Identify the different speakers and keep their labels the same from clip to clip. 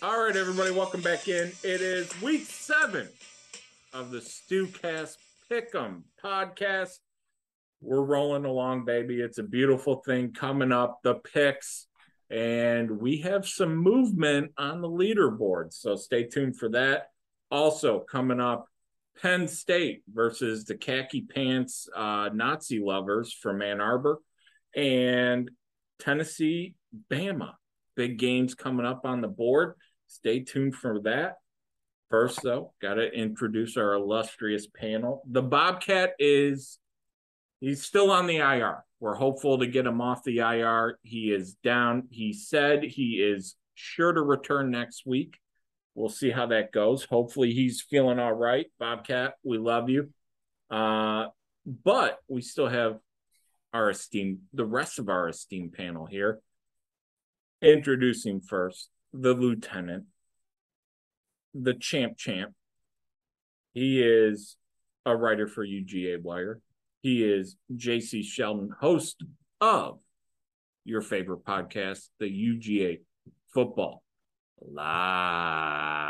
Speaker 1: All right, everybody, welcome back in. It is week seven of the Stewcast Pick'em podcast. We're rolling along, baby. It's a beautiful thing coming up. The picks, and we have some movement on the leaderboard. So stay tuned for that. Also coming up, Penn State versus the khaki pants uh, Nazi lovers from Ann Arbor, and Tennessee, Bama. Big games coming up on the board. Stay tuned for that. First, though, got to introduce our illustrious panel. The Bobcat is, he's still on the IR. We're hopeful to get him off the IR. He is down. He said he is sure to return next week. We'll see how that goes. Hopefully, he's feeling all right. Bobcat, we love you. Uh, but we still have our esteemed, the rest of our esteemed panel here. Introducing first the lieutenant, the champ champ. He is a writer for UGA Wire. He is JC Shelton, host of your favorite podcast, the UGA Football Live.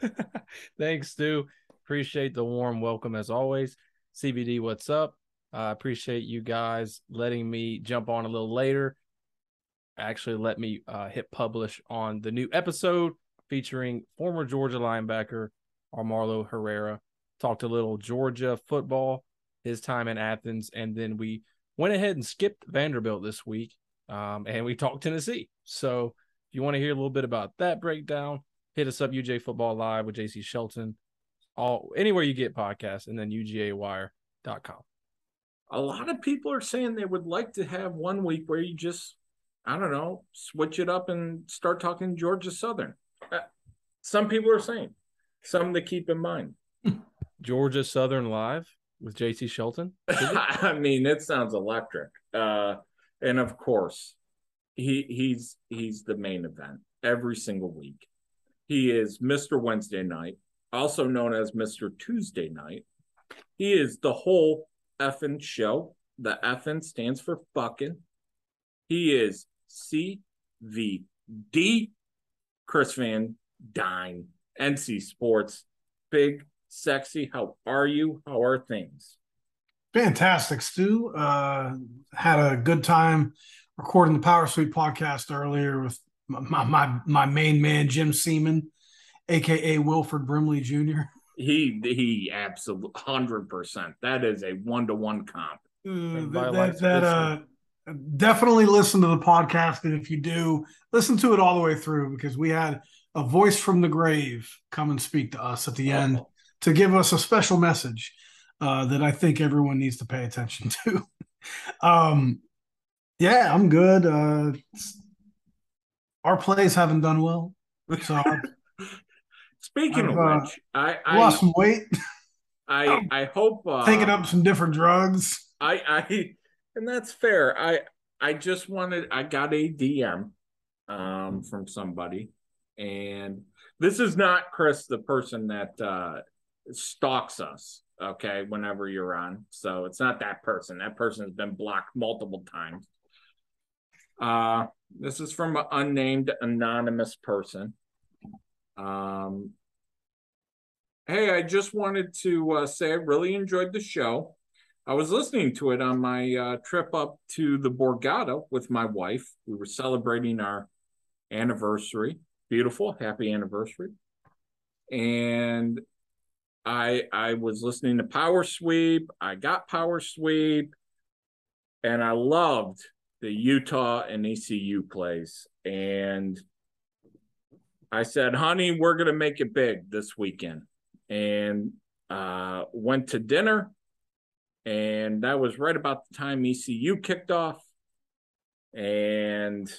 Speaker 2: Thanks, Stu. Appreciate the warm welcome as always. CBD, what's up? I appreciate you guys letting me jump on a little later. Actually, let me uh, hit publish on the new episode featuring former Georgia linebacker Amarlo Herrera. Talked a little Georgia football, his time in Athens, and then we went ahead and skipped Vanderbilt this week, um, and we talked Tennessee. So if you want to hear a little bit about that breakdown, hit us up UGA Football Live with JC Shelton, all anywhere you get podcasts, and then UGAWire.com
Speaker 1: a lot of people are saying they would like to have one week where you just i don't know switch it up and start talking georgia southern. Uh, some people are saying some to keep in mind.
Speaker 2: Georgia southern live with jc shelton?
Speaker 1: I mean it sounds electric. Uh, and of course he he's he's the main event every single week. He is mr wednesday night also known as mr tuesday night. He is the whole effing show. The effing stands for fucking. He is CVD, Chris Van Dine, NC Sports. Big, sexy. How are you? How are things?
Speaker 3: Fantastic, Stu. Uh, had a good time recording the Power Sweep podcast earlier with my my, my main man Jim Seaman, aka Wilford Brimley Jr.
Speaker 1: He he absolutely hundred percent. That is a one to one comp.
Speaker 3: That, that, that uh, definitely listen to the podcast, and if you do, listen to it all the way through because we had a voice from the grave come and speak to us at the oh. end to give us a special message uh, that I think everyone needs to pay attention to. um, yeah, I'm good. Uh, our plays haven't done well, so
Speaker 1: Speaking I've, of uh, which, I, I
Speaker 3: lost some weight.
Speaker 1: I I hope
Speaker 3: uh, taking up some different drugs.
Speaker 1: I I and that's fair. I I just wanted I got a DM um from somebody and this is not Chris the person that uh stalks us okay whenever you're on so it's not that person that person has been blocked multiple times uh this is from an unnamed anonymous person um, hey, I just wanted to uh, say I really enjoyed the show. I was listening to it on my uh, trip up to the Borgata with my wife. We were celebrating our anniversary. Beautiful, happy anniversary. And I I was listening to Power Sweep. I got Power Sweep, and I loved the Utah and ECU plays. And I said, honey, we're going to make it big this weekend. And uh, went to dinner. And that was right about the time ECU kicked off. And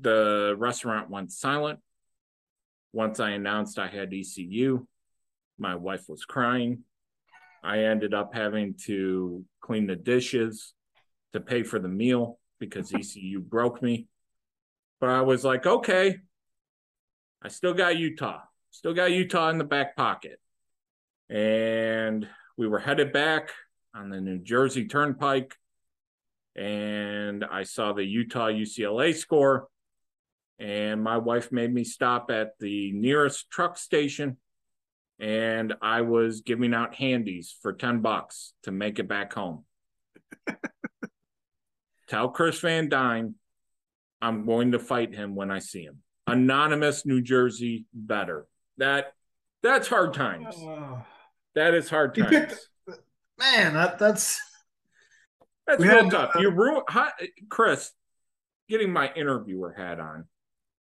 Speaker 1: the restaurant went silent. Once I announced I had ECU, my wife was crying. I ended up having to clean the dishes to pay for the meal because ECU broke me. But I was like, okay, I still got Utah, still got Utah in the back pocket. And we were headed back on the New Jersey Turnpike. and I saw the Utah UCLA score. And my wife made me stop at the nearest truck station and I was giving out handies for 10 bucks to make it back home. Tell Chris Van Dine I'm going to fight him when I see him. Anonymous New Jersey bettor. That that's hard times. Uh, that is hard times.
Speaker 3: Man, that that's
Speaker 1: that's real had, tough. Uh, you ruin Chris getting my interviewer hat on.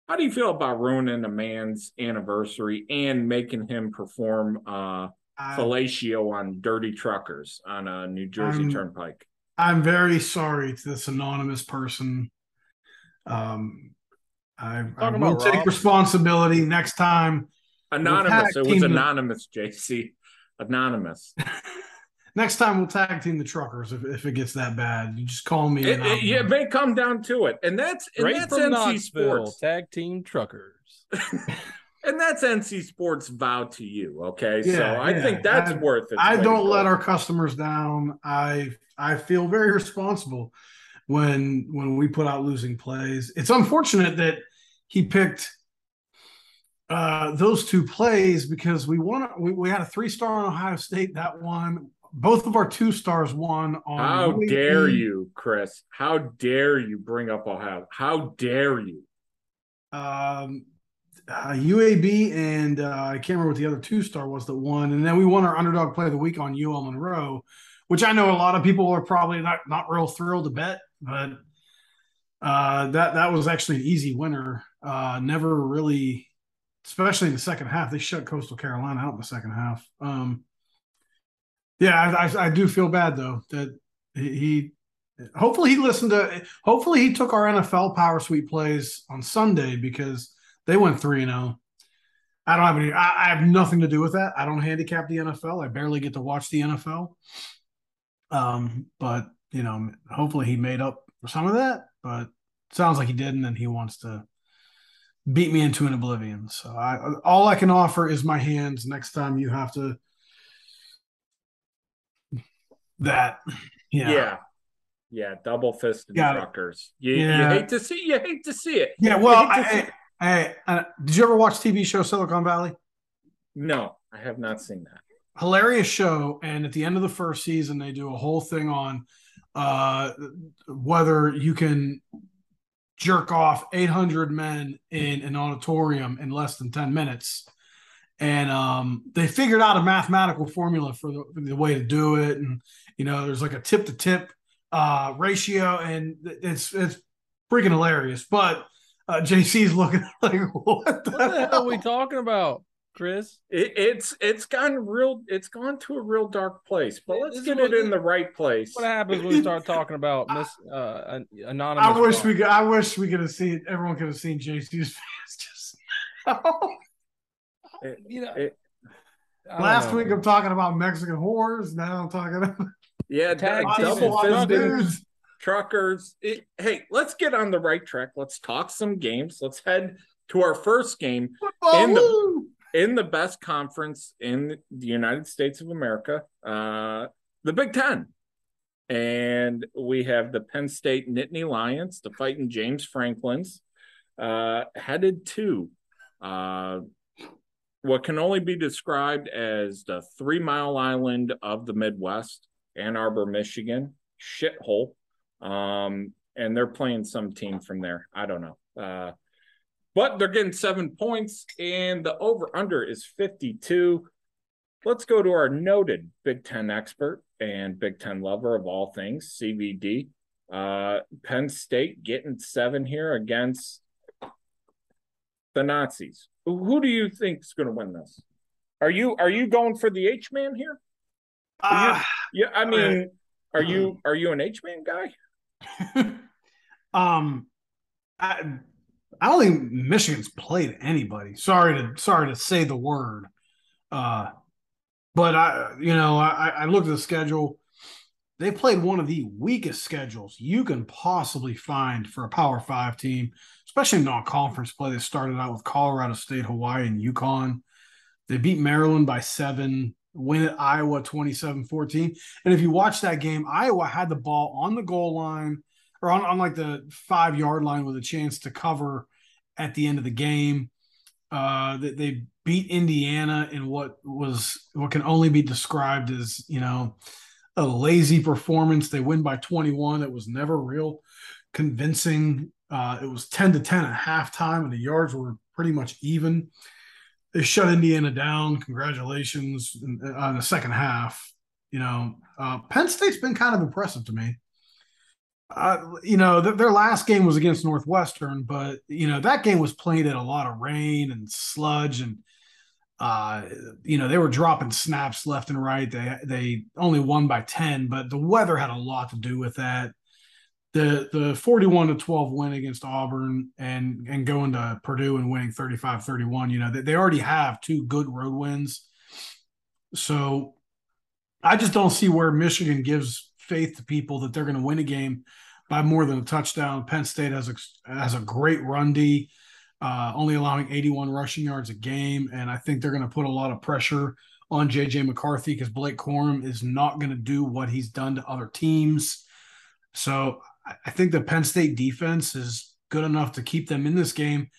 Speaker 1: How do you feel about ruining a man's anniversary and making him perform uh fellatio on dirty truckers on a New Jersey
Speaker 3: I'm,
Speaker 1: turnpike?
Speaker 3: I'm very sorry to this anonymous person. Um I, I will take responsibility next time.
Speaker 1: Anonymous. We'll it was anonymous, the... JC. Anonymous.
Speaker 3: next time we'll tag team the truckers if, if it gets that bad. You just call me.
Speaker 1: It, it, yeah, it may come down to it, and that's and that's NC Knoxville, Sports
Speaker 2: tag team truckers.
Speaker 1: and that's NC Sports vow to you. Okay, yeah, so I yeah. think that's
Speaker 3: I,
Speaker 1: worth it.
Speaker 3: I don't let our customers down. I I feel very responsible when when we put out losing plays. It's unfortunate that he picked uh, those two plays because we won. We, we had a three star on Ohio State that one both of our two stars won on.
Speaker 1: How UAB. dare you, Chris? How dare you bring up Ohio? How dare you?
Speaker 3: Um, uh, UAB and uh, I can't remember what the other two star was that won, and then we won our underdog play of the week on UL Monroe, which I know a lot of people are probably not not real thrilled to bet, but uh, that that was actually an easy winner. Uh, never really, especially in the second half, they shut Coastal Carolina out in the second half. Um, yeah, I, I, I do feel bad though that he, hopefully he listened to hopefully he took our NFL power sweep plays on Sunday because they went three and zero. Oh. I don't have any. I, I, have nothing to do with that. I don't handicap the NFL. I barely get to watch the NFL. Um, but you know, hopefully he made up for some of that. But sounds like he didn't, and he wants to beat me into an oblivion. So I all I can offer is my hands. Next time you have to that.
Speaker 1: Yeah. Yeah. Yeah. Double fisted truckers. You, yeah. you hate to see you hate to see it.
Speaker 3: Yeah. Well, I, I, I, did you ever watch TV show Silicon Valley?
Speaker 1: No, I have not seen that.
Speaker 3: Hilarious show. And at the end of the first season, they do a whole thing on uh, whether you can jerk off 800 men in an auditorium in less than 10 minutes. And um, they figured out a mathematical formula for the, the, way to do it. And you know there's like a tip to tip uh, ratio. And it's it's freaking hilarious. But uh, jc's looking like what
Speaker 2: the, what the hell? hell are we talking about chris
Speaker 1: it, it's it's gone real it's gone to a real dark place but let's get it in the right place
Speaker 2: what happens when we start talking about miss uh anonymous
Speaker 3: i wish we could i wish we could have seen everyone could have seen jc's face just it, you know, it, last know. week I'm talking about Mexican whores. Now I'm talking about
Speaker 1: yeah, tag double fisted truckers. It, hey, let's get on the right track. Let's talk some games. Let's head to our first game Football. in the in the best conference in the United States of America, uh, the Big Ten. And we have the Penn State Nittany Lions, the fighting James Franklin's, uh, headed to uh, what can only be described as the three mile island of the Midwest, Ann Arbor, Michigan, shithole. Um, and they're playing some team from there. I don't know. But they're getting seven points, and the over under is 52. Let's go to our noted Big Ten expert and Big Ten lover of all things, CVD. Uh, Penn State getting seven here against the Nazis. Who do you think is going to win this? Are you are you going for the H man here? Uh, you, yeah, I mean, are you are you an H man guy?
Speaker 3: um, I I don't think Michigan's played anybody. Sorry to sorry to say the word, uh, but I you know I I looked at the schedule. They played one of the weakest schedules you can possibly find for a Power Five team especially non-conference play. They started out with Colorado State, Hawaii, and UConn. They beat Maryland by seven. win at Iowa 27 14. And if you watch that game, Iowa had the ball on the goal line or on, on like the five yard line with a chance to cover at the end of the game. Uh, they, they beat Indiana in what was what can only be described as, you know, a lazy performance. They win by 21. It was never real convincing. Uh, it was 10 to 10 at halftime, and the yards were pretty much even. They shut Indiana down. Congratulations on the second half. You know, uh, Penn State's been kind of impressive to me. Uh, you know, th- their last game was against Northwestern, but you know that game was played in a lot of rain and sludge, and uh, you know they were dropping snaps left and right. They they only won by ten, but the weather had a lot to do with that the the 41 to 12 win against Auburn and and going to Purdue and winning 35-31, you know, they, they already have two good road wins. So I just don't see where Michigan gives faith to people that they're going to win a game by more than a touchdown. Penn State has a, has a great run D, uh, only allowing 81 rushing yards a game, and I think they're going to put a lot of pressure on JJ McCarthy because Blake Corum is not going to do what he's done to other teams. So I think the Penn State defense is good enough to keep them in this game.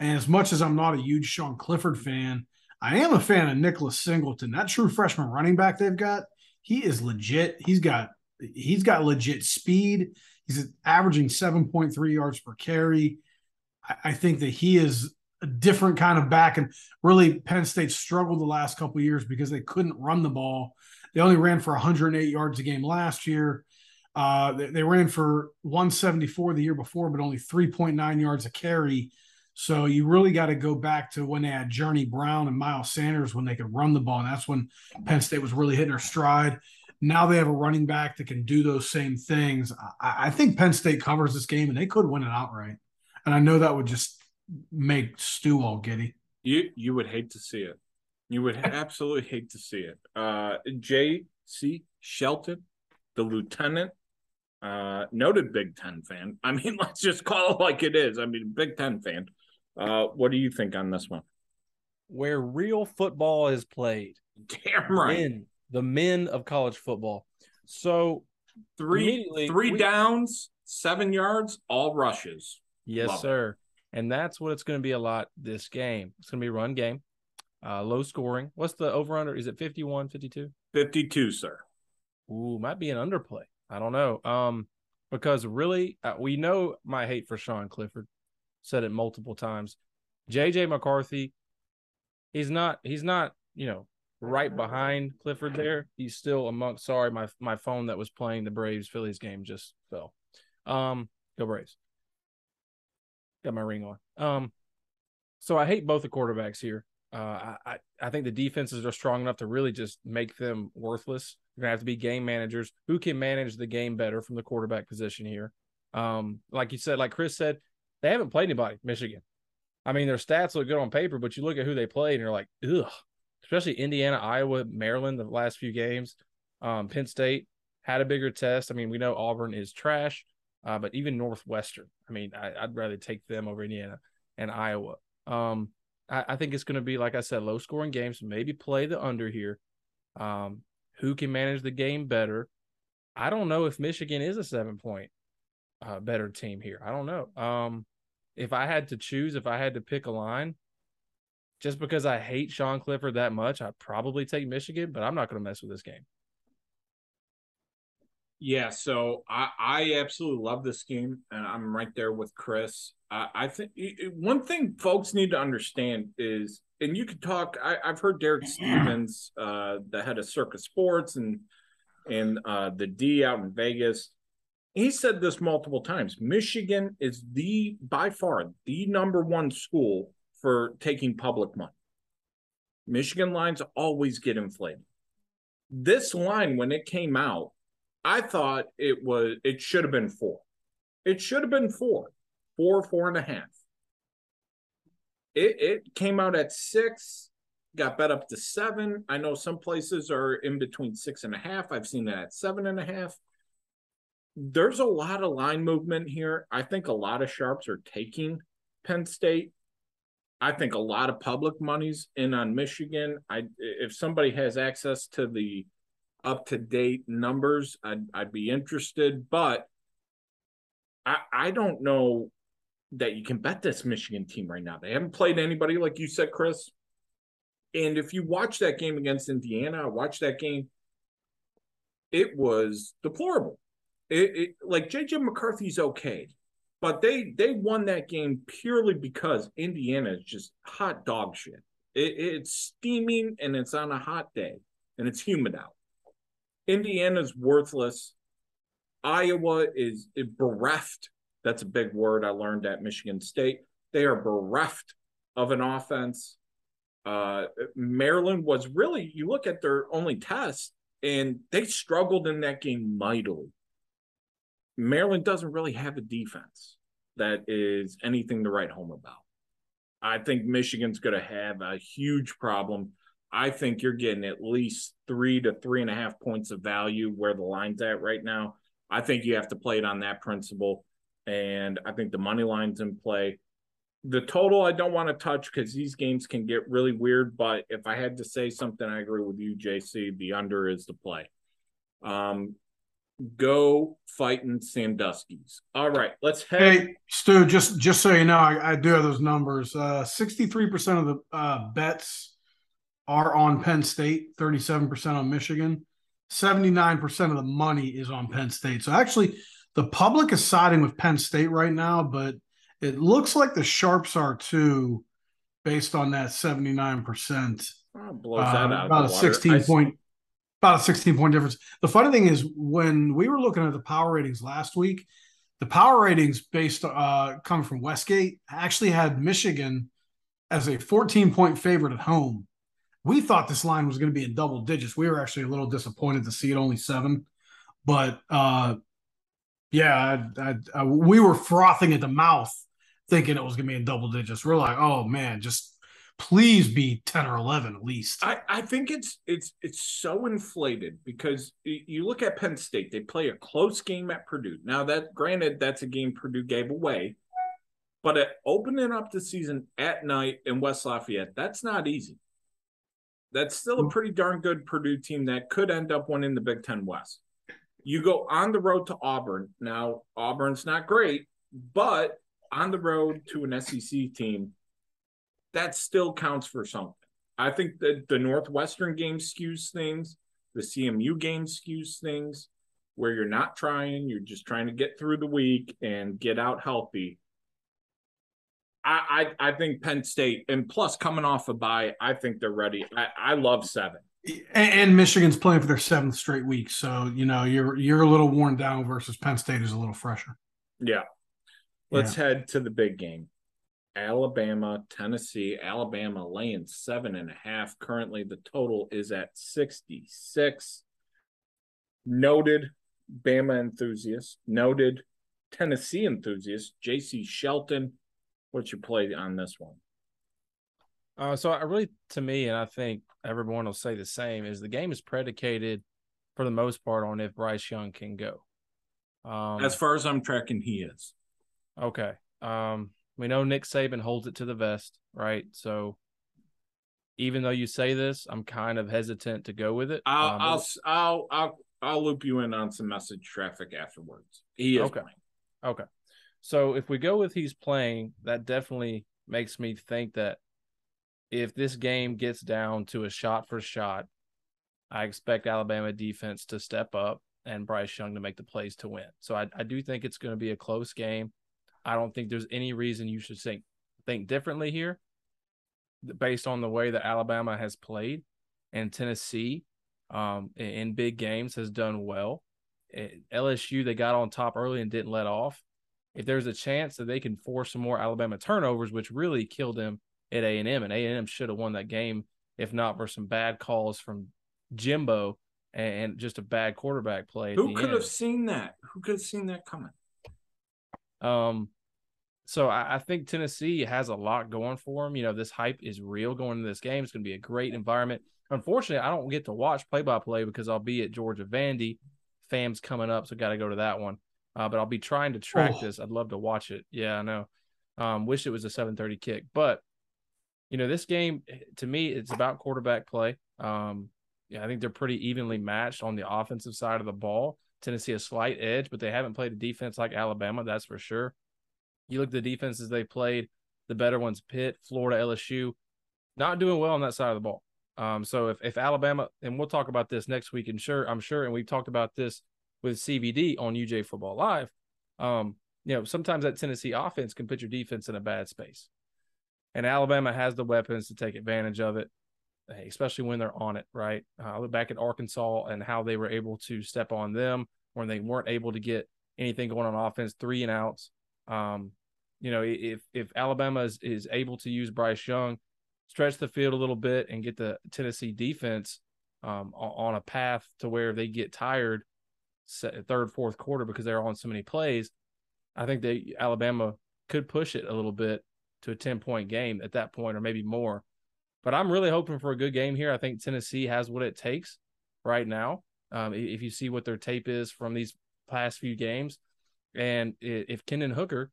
Speaker 3: And as much as I'm not a huge Sean Clifford fan, I am a fan of Nicholas Singleton. That true freshman running back they've got, he is legit. He's got he's got legit speed. He's averaging 7.3 yards per carry. I, think that he is a different kind of back. And really, Penn State struggled the last couple years because they couldn't run the ball. They only ran for 108 yards a game last year. Uh, they, they, ran for 174 the year before, but only 3.9 yards a carry. So you really got to go back to when they had Journey Brown and Miles Sanders when they could run the ball. And that's when Penn State was really hitting their stride. Now they have a running back that can do those same things. I, I think Penn State covers this game and they could win it outright. And I know that would just make Stu all giddy.
Speaker 1: You you would hate to see it. You would absolutely hate to see it. Uh, J.C. Shelton, the lieutenant uh, noted Big Ten fan. I mean, let's just call it like it is. I mean, Big Ten fan. Uh, what do you think on this one?
Speaker 2: Where real football is played.
Speaker 1: Damn right.
Speaker 2: Men, the men of college football. So
Speaker 1: three three we, downs, seven yards, all rushes.
Speaker 2: Yes, Love sir. It. And that's what it's going to be a lot this game. It's going to be a run game, uh, low scoring. What's the over under? Is it 51, 52?
Speaker 1: 52, sir.
Speaker 2: Ooh, might be an underplay. I don't know. Um, because really, uh, we know my hate for Sean Clifford. Said it multiple times. JJ McCarthy, he's not. He's not. You know, right behind Clifford there. He's still amongst. Sorry, my my phone that was playing the Braves Phillies game just fell. Um, go Braves. Got my ring on. Um, so I hate both the quarterbacks here. Uh, I I think the defenses are strong enough to really just make them worthless you're gonna have to be game managers who can manage the game better from the quarterback position here. Um, like you said, like Chris said, they haven't played anybody, Michigan. I mean, their stats look good on paper, but you look at who they played and you're like, ugh. Especially Indiana, Iowa, Maryland, the last few games. Um, Penn State had a bigger test. I mean, we know Auburn is trash, uh, but even Northwestern. I mean, I, would rather take them over Indiana and Iowa. Um, I, I, think it's going to be, like I said, low scoring games. Maybe play the under here. Um, who can manage the game better. I don't know if Michigan is a seven point uh, better team here. I don't know. Um, if I had to choose, if I had to pick a line, just because I hate Sean Clifford that much, I'd probably take Michigan, but I'm not going to mess with this game.
Speaker 1: Yeah, so I, I absolutely love this game, and I'm right there with Chris. Uh, I think one thing folks need to understand is and you could talk. I, have heard Derek Stevens, uh, the head of Circa Sports, and and uh, the D out in Vegas. He said this multiple times. Michigan is the by far the number one school for taking public money. Michigan lines always get inflated. This line, when it came out, I thought it was it should have been four. It should have been four, four, four and a half it, it came out at six, got bet up to seven. I know some places are in between six and a half. I've seen that at seven and a half. There's a lot of line movement here. I think a lot of sharps are taking Penn State. I think a lot of public money's in on Michigan. I if somebody has access to the up to date numbers, I'd I'd be interested. But I I don't know that you can bet this Michigan team right now. They haven't played anybody like you said, Chris. And if you watch that game against Indiana, watch that game, it was deplorable. It, it like JJ McCarthy's okay, but they they won that game purely because Indiana is just hot dog shit. It, it's steaming and it's on a hot day and it's humid out. Indiana's worthless. Iowa is bereft. That's a big word I learned at Michigan State. They are bereft of an offense. Uh, Maryland was really, you look at their only test, and they struggled in that game mightily. Maryland doesn't really have a defense that is anything to write home about. I think Michigan's going to have a huge problem I think you're getting at least three to three and a half points of value where the line's at right now. I think you have to play it on that principle. And I think the money line's in play. The total I don't want to touch because these games can get really weird. But if I had to say something, I agree with you, JC. The under is the play. Um, go fighting Sandusky's. All right, let's head.
Speaker 3: Hey, Stu, just just so you know, I, I do have those numbers. Uh, 63% of the uh, bets are on Penn State, 37% on Michigan. 79% of the money is on Penn State. So actually, the public is siding with Penn State right now, but it looks like the Sharps are too, based on that 79%.
Speaker 1: Oh, blows that uh, out
Speaker 3: about a 16 I point about a 16 point difference. The funny thing is when we were looking at the power ratings last week, the power ratings based uh coming from Westgate actually had Michigan as a 14 point favorite at home we thought this line was going to be in double digits. We were actually a little disappointed to see it only seven, but uh, yeah, I, I, I, we were frothing at the mouth thinking it was going to be in double digits. We're like, oh man, just please be 10 or 11 at least.
Speaker 1: I, I think it's it's it's so inflated because you look at Penn State, they play a close game at Purdue. Now that granted, that's a game Purdue gave away, but at opening up the season at night in West Lafayette, that's not easy that's still a mm. pretty darn good Purdue team that could end up winning the Big Ten West. You go on the road to Auburn. Now, Auburn's not great, but on the road to an SEC team, that still counts for something. I think that the Northwestern game skews things, the CMU game skews things, where you're not trying, you're just trying to get through the week and get out healthy. I, I, I think Penn State and plus coming off a bye, I think they're ready. I, I love seven.
Speaker 3: And, and Michigan's playing for their seventh straight week, so you know you're you're a little worn down versus Penn State is a little fresher.
Speaker 1: Yeah. Let's yeah. head to the big game. Alabama, Tennessee. Alabama laying seven and a half. Currently, the total is at 66. Noted Bama enthusiast, noted Tennessee enthusiast, JC Shelton What's your play on this one?
Speaker 2: Uh, so I really, to me, and I think everyone will say the same, is the game is predicated for the most part on if Bryce Young can go.
Speaker 1: Um, as far as I'm tracking, he is.
Speaker 2: Okay. Um, we know Nick Saban holds it to the vest, right? So even though you say this, I'm kind of hesitant to go with it.
Speaker 1: I'll um, I'll, I'll I'll I'll loop you in on some message traffic afterwards. He is
Speaker 2: okay. Playing. Okay. So if we go with he's playing, that definitely makes me think that if this game gets down to a shot for shot, I expect Alabama defense to step up and Bryce Young to make the plays to win. So I, I do think it's going to be a close game. I don't think there's any reason you should think think differently here, based on the way that Alabama has played and Tennessee um, in, big games has done well. LSU they got on top early and didn't let off if there's a chance that they can force some more Alabama turnovers, which really killed them at A and M, and A and M should have won that game if not for some bad calls from Jimbo and just a bad quarterback play.
Speaker 1: Who could end. have seen that? Who could have seen that coming?
Speaker 2: Um, so I, I, think Tennessee has a lot going for them. You know, this hype is real going into this game. It's going to be a great environment. Unfortunately, I don't get to watch play by play because I'll be at Georgia Vandy. Fam's coming up, so got to go to that one uh, but I'll be trying to track oh. this. I'd love to watch it. Yeah, I know. Um, wish it was a 7:30 kick, but you know, this game to me, it's about quarterback play. Um, yeah, I think they're pretty evenly matched on the offensive side of the ball. Tennessee a slight edge, but they haven't played a defense like Alabama, that's for sure. You look at the defenses they played, the better ones, Pitt, Florida, LSU, not doing well on that side of the ball. Um, so if, if Alabama, and we'll talk about this next week, and sure, I'm sure, and we've talked about this with CVD on UGA Football Live. Um, you know, sometimes that Tennessee offense can put your defense in a bad space. And Alabama has the weapons to take advantage of it, especially when they're on it, right? Uh, I look back at Arkansas and how they were able to step on them when they weren't able to get anything going on offense, three and outs. Um, you know, if if Alabama is, is able to use Bryce Young, stretch the field a little bit and get the Tennessee defense um, on a path to where they get tired third, fourth quarter because they're on so many plays, I think that Alabama could push it a little bit to a 10 point game at that point or maybe more. But I'm really hoping for a good game here. I think Tennessee has what it takes right now. Um, if you see what their tape is from these past few games, and if Hendon Hooker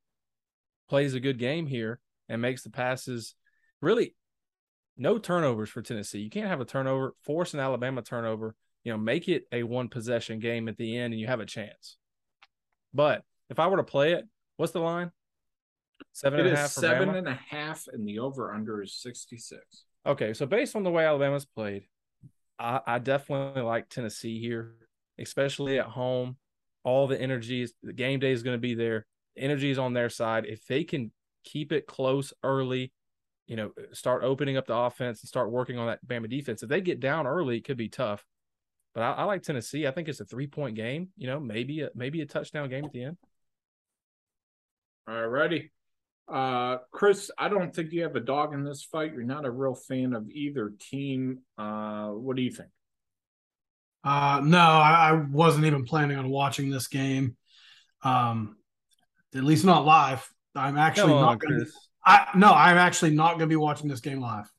Speaker 2: plays a good game here and makes the passes, really no turnovers for Tennessee. You can't have a turnover, force an Alabama turnover, you know, make it a one possession game at the end and you have a chance. But if I were to play it, what's the line?
Speaker 1: Seven it and a half. Seven and a half, and the over under is 66.
Speaker 2: Okay. So based on the way Alabama's played, I, I definitely like Tennessee here, especially at home. All the energies, the game day is going to be there. The energy is on their side. If they can keep it close early, you know, start opening up the offense and start working on that Bama defense. If they get down early, it could be tough. But I, I like Tennessee. I think it's a three point game. You know, maybe a, maybe a touchdown game at the end.
Speaker 1: All righty. Uh, Chris, I don't think you have a dog in this fight. You're not a real fan of either team. Uh, what do you think?
Speaker 3: Uh, no, I, I wasn't even planning on watching this game. Um, at least not live. I'm actually on, not. Gonna, I no, I'm actually not going to be watching this game live.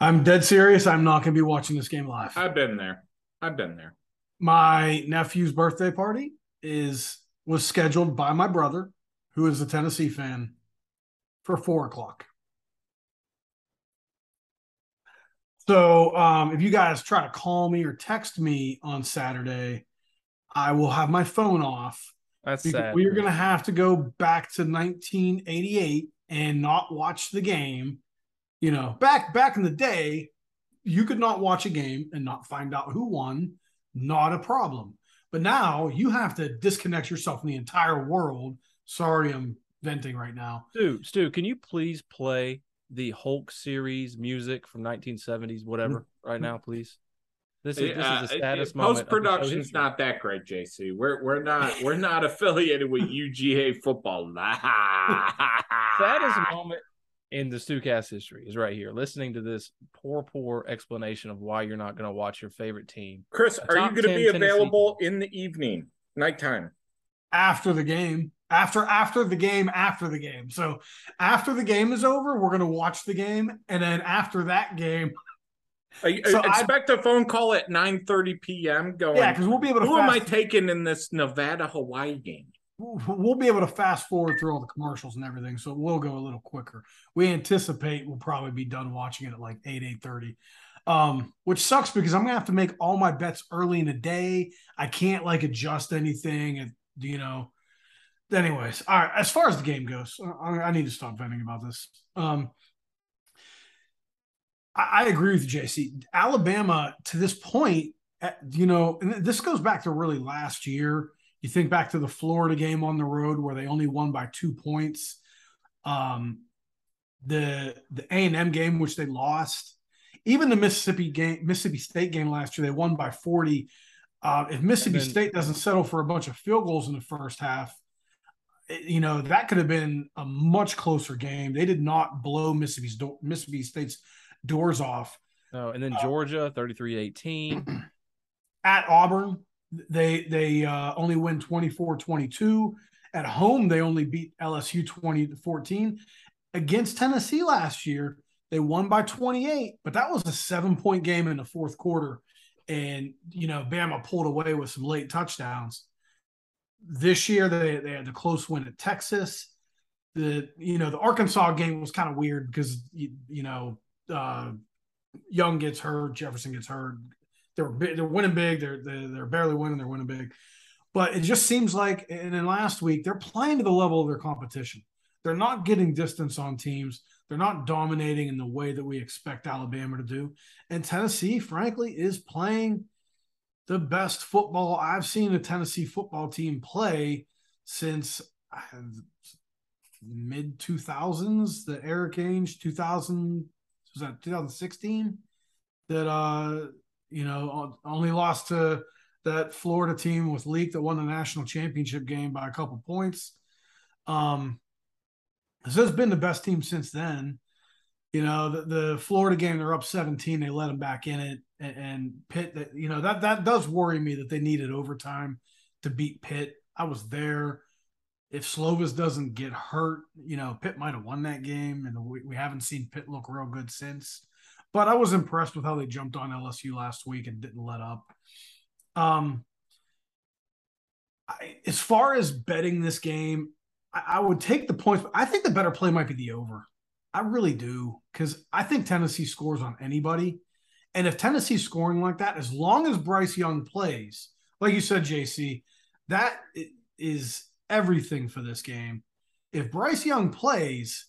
Speaker 3: I'm dead serious. I'm not going to be watching this game live.
Speaker 1: I've been there. I've been there.
Speaker 3: My nephew's birthday party is was scheduled by my brother, who is a Tennessee fan, for four o'clock. So um, if you guys try to call me or text me on Saturday, I will have my phone off.
Speaker 2: That's sad.
Speaker 3: We are going to have to go back to 1988 and not watch the game you know, back back in the day, you could not watch a game and not find out who won, not a problem. But now you have to disconnect yourself from the entire world. Sorry, I'm venting right now.
Speaker 2: Stu, Stu, can you please play the Hulk series music from 1970s, whatever, mm-hmm. right now, please?
Speaker 1: This is, this is a status uh, moment. Post production's not that great, JC. We're we're not we're not affiliated with UGA football.
Speaker 2: saddest moment in the Stucast history is right here. Listening to this poor, poor explanation of why you're not going to watch your favorite team.
Speaker 1: Chris, are you going to be available Tennessee... in the evening, nighttime?
Speaker 3: After the game. After after the game, after the game. So after the game is over, we're gonna watch the game, and then after that game,
Speaker 1: so expect I, a phone call at 9 30 p.m. Going,
Speaker 3: yeah, because we'll be able to.
Speaker 1: Who am I taking in this Nevada Hawaii game?
Speaker 3: we'll be able to fast forward through all the commercials and everything, so we'll go a little quicker. We anticipate we'll probably be done watching it at like eight eight thirty, um, which sucks because I'm gonna have to make all my bets early in the day. I can't like adjust anything, and you know. Anyways, all right. As far as the game goes, I, I need to stop venting about this. Um, I, I agree with JC. Alabama to this point, eh, you know, and this goes back to really last year you think back to the Florida game on the road where they only won by two points. Um, the the A and M game which they lost. Even the Mississippi game, Mississippi State game last year, they won by forty. Uh, if Mississippi then, State doesn't settle for a bunch of field goals in the first half, you know that could have been a much closer game. They did not blow Mississippi's do- Mississippi State's doors off.
Speaker 2: Oh, and then uh, Georgia 33-18.
Speaker 3: At Auburn, they they uh, only win 24-22. At home, they only beat LSU 20 to 14. Against Tennessee last year, they won by 28, but that was a seven point game in the fourth quarter. And, you know, Bama pulled away with some late touchdowns. This year, they, they had the close win at Texas. the you know the Arkansas game was kind of weird because you, you know uh, Young gets hurt, Jefferson gets hurt. They're they're winning big. They're, they're they're barely winning. They're winning big, but it just seems like and in last week they're playing to the level of their competition. They're not getting distance on teams. They're not dominating in the way that we expect Alabama to do. And Tennessee, frankly, is playing the best football I've seen a Tennessee football team play since mid 2000s, the Erik Ainge 2000 was that 2016 that uh you know only lost to that Florida team with Leak that won the national championship game by a couple points. Um this has been the best team since then. You know, the, the Florida game, they're up 17. They let them back in it. And, and Pitt, that you know, that that does worry me that they needed overtime to beat Pitt. I was there. If Slovis doesn't get hurt, you know, Pitt might have won that game, and we, we haven't seen Pitt look real good since. But I was impressed with how they jumped on LSU last week and didn't let up. Um, I, as far as betting this game, I, I would take the points, but I think the better play might be the over. I really do because I think Tennessee scores on anybody. And if Tennessee's scoring like that, as long as Bryce Young plays, like you said, JC, that is everything for this game. If Bryce Young plays,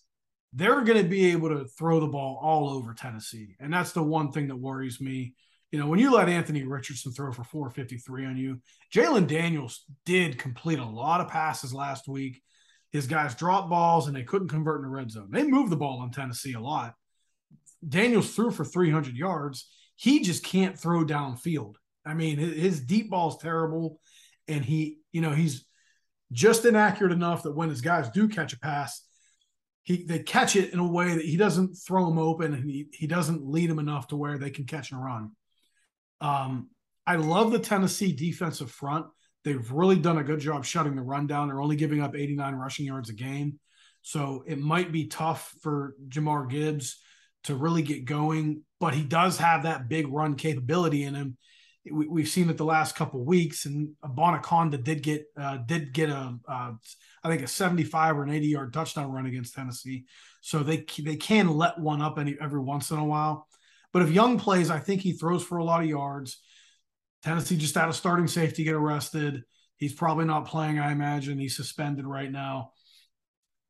Speaker 3: they're going to be able to throw the ball all over Tennessee. And that's the one thing that worries me. You know, when you let Anthony Richardson throw for 453 on you, Jalen Daniels did complete a lot of passes last week his guys dropped balls and they couldn't convert in the red zone. They moved the ball on Tennessee a lot. Daniels threw for 300 yards. He just can't throw downfield. I mean, his deep ball is terrible, and he, you know, he's just inaccurate enough that when his guys do catch a pass, he they catch it in a way that he doesn't throw them open and he he doesn't lead them enough to where they can catch and run. Um, I love the Tennessee defensive front. They've really done a good job shutting the run down. They're only giving up 89 rushing yards a game. So it might be tough for Jahmyr Gibbs to really get going, but he does have that big run capability in him. We, have seen it the last couple weeks, and Bonaconda did get uh, did get a I think a 75 or an 80 yard touchdown run against Tennessee. So they they can let one up any every once in a while. But if Young plays, I think he throws for a lot of yards. Tennessee just had a starting safety get arrested. He's probably not playing, I imagine. He's suspended right now.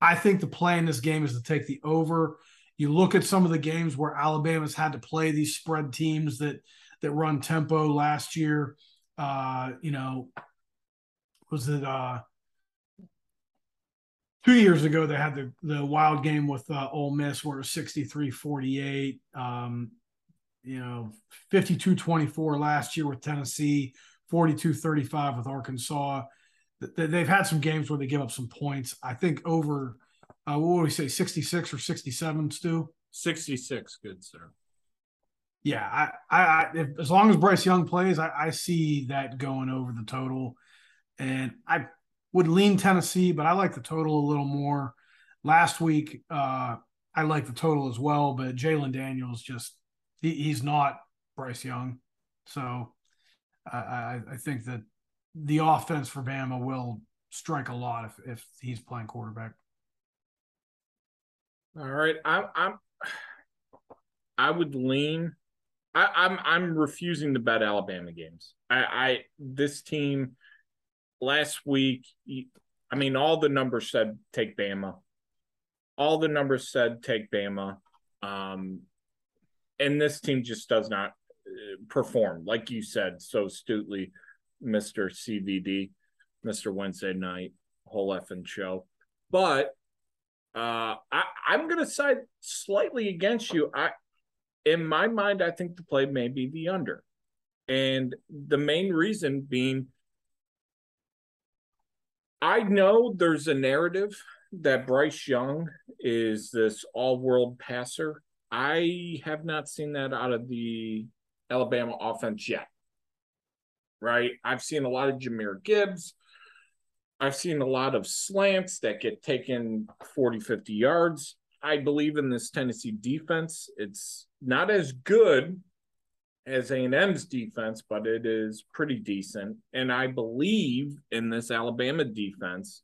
Speaker 3: I think the play in this game is to take the over. You look at some of the games where Alabama's had to play these spread teams that that run tempo last year. Uh, you know, was it uh two years ago they had the the wild game with uh, Ole Miss where it was 63-48. Um, you know 52-24 last year with Tennessee, 42-35 with Arkansas. They've had some games where they give up some points. I think over uh, what would we say 66 or 67, Stu?
Speaker 1: 66, good sir.
Speaker 3: Yeah, I, I, if, as long as Bryce Young plays, I, I see that going over the total, and I would lean Tennessee, but I like the total a little more. Last week, uh, I like the total as well, but Jalon Daniels just he, he's not Bryce Young. So I, I, I think that the offense for Bama will strike a lot if, if he's playing quarterback.
Speaker 1: All right. I'm I'm I would lean I, I'm I'm refusing to bet Alabama games. I, I this team last week I mean all the numbers said take Bama. All the numbers said take Bama. Um and this team just does not uh, perform, like you said so astutely, Mister CVD, Mister Wednesday Night, whole effing show. But uh, I, I'm going to side slightly against you. I, in my mind, I think the play may be the under, and the main reason being, I know there's a narrative that Bryce Young is this all-world passer I have not seen that out of the Alabama offense yet. Right? I've seen a lot of Jahmyr Gibbs. I've seen a lot of slants that get taken 40, 50 yards. I believe in this Tennessee defense. It's not as good as A&M's defense, but it is pretty decent. And I believe in this Alabama defense.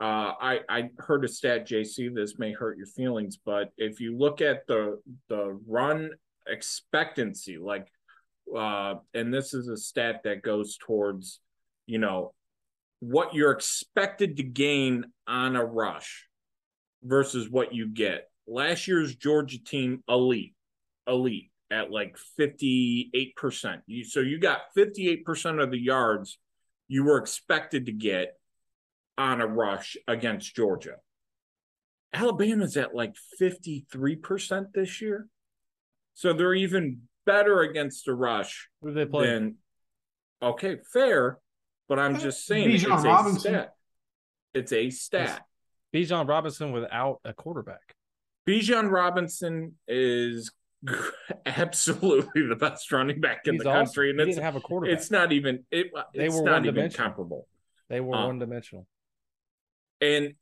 Speaker 1: Uh, I I heard a stat, JC. This may hurt your feelings, but if you look at the the run expectancy, like, uh, and this is a stat that goes towards, you know, what you're expected to gain on a rush versus what you get. Last year's Georgia team elite, elite at like 58%. You, so you got 58% of the yards you were expected to get on a rush against Georgia. Alabama's at like 53% this year. So they're even better against the rush
Speaker 2: Who they play?
Speaker 1: than okay, fair, but I'm just saying
Speaker 3: Bijan
Speaker 1: it's a
Speaker 3: Robinson.
Speaker 1: stat. It's a stat.
Speaker 2: Bijan Robinson without a quarterback.
Speaker 1: Bijan Robinson is absolutely the best running back in
Speaker 2: He's
Speaker 1: the
Speaker 2: awesome.
Speaker 1: country, and
Speaker 2: He
Speaker 1: it's
Speaker 2: didn't have a quarterback.
Speaker 1: it's not even it.
Speaker 2: They
Speaker 1: It's
Speaker 2: were
Speaker 1: not even comparable.
Speaker 2: they were
Speaker 1: uh,
Speaker 2: one dimensional.
Speaker 1: and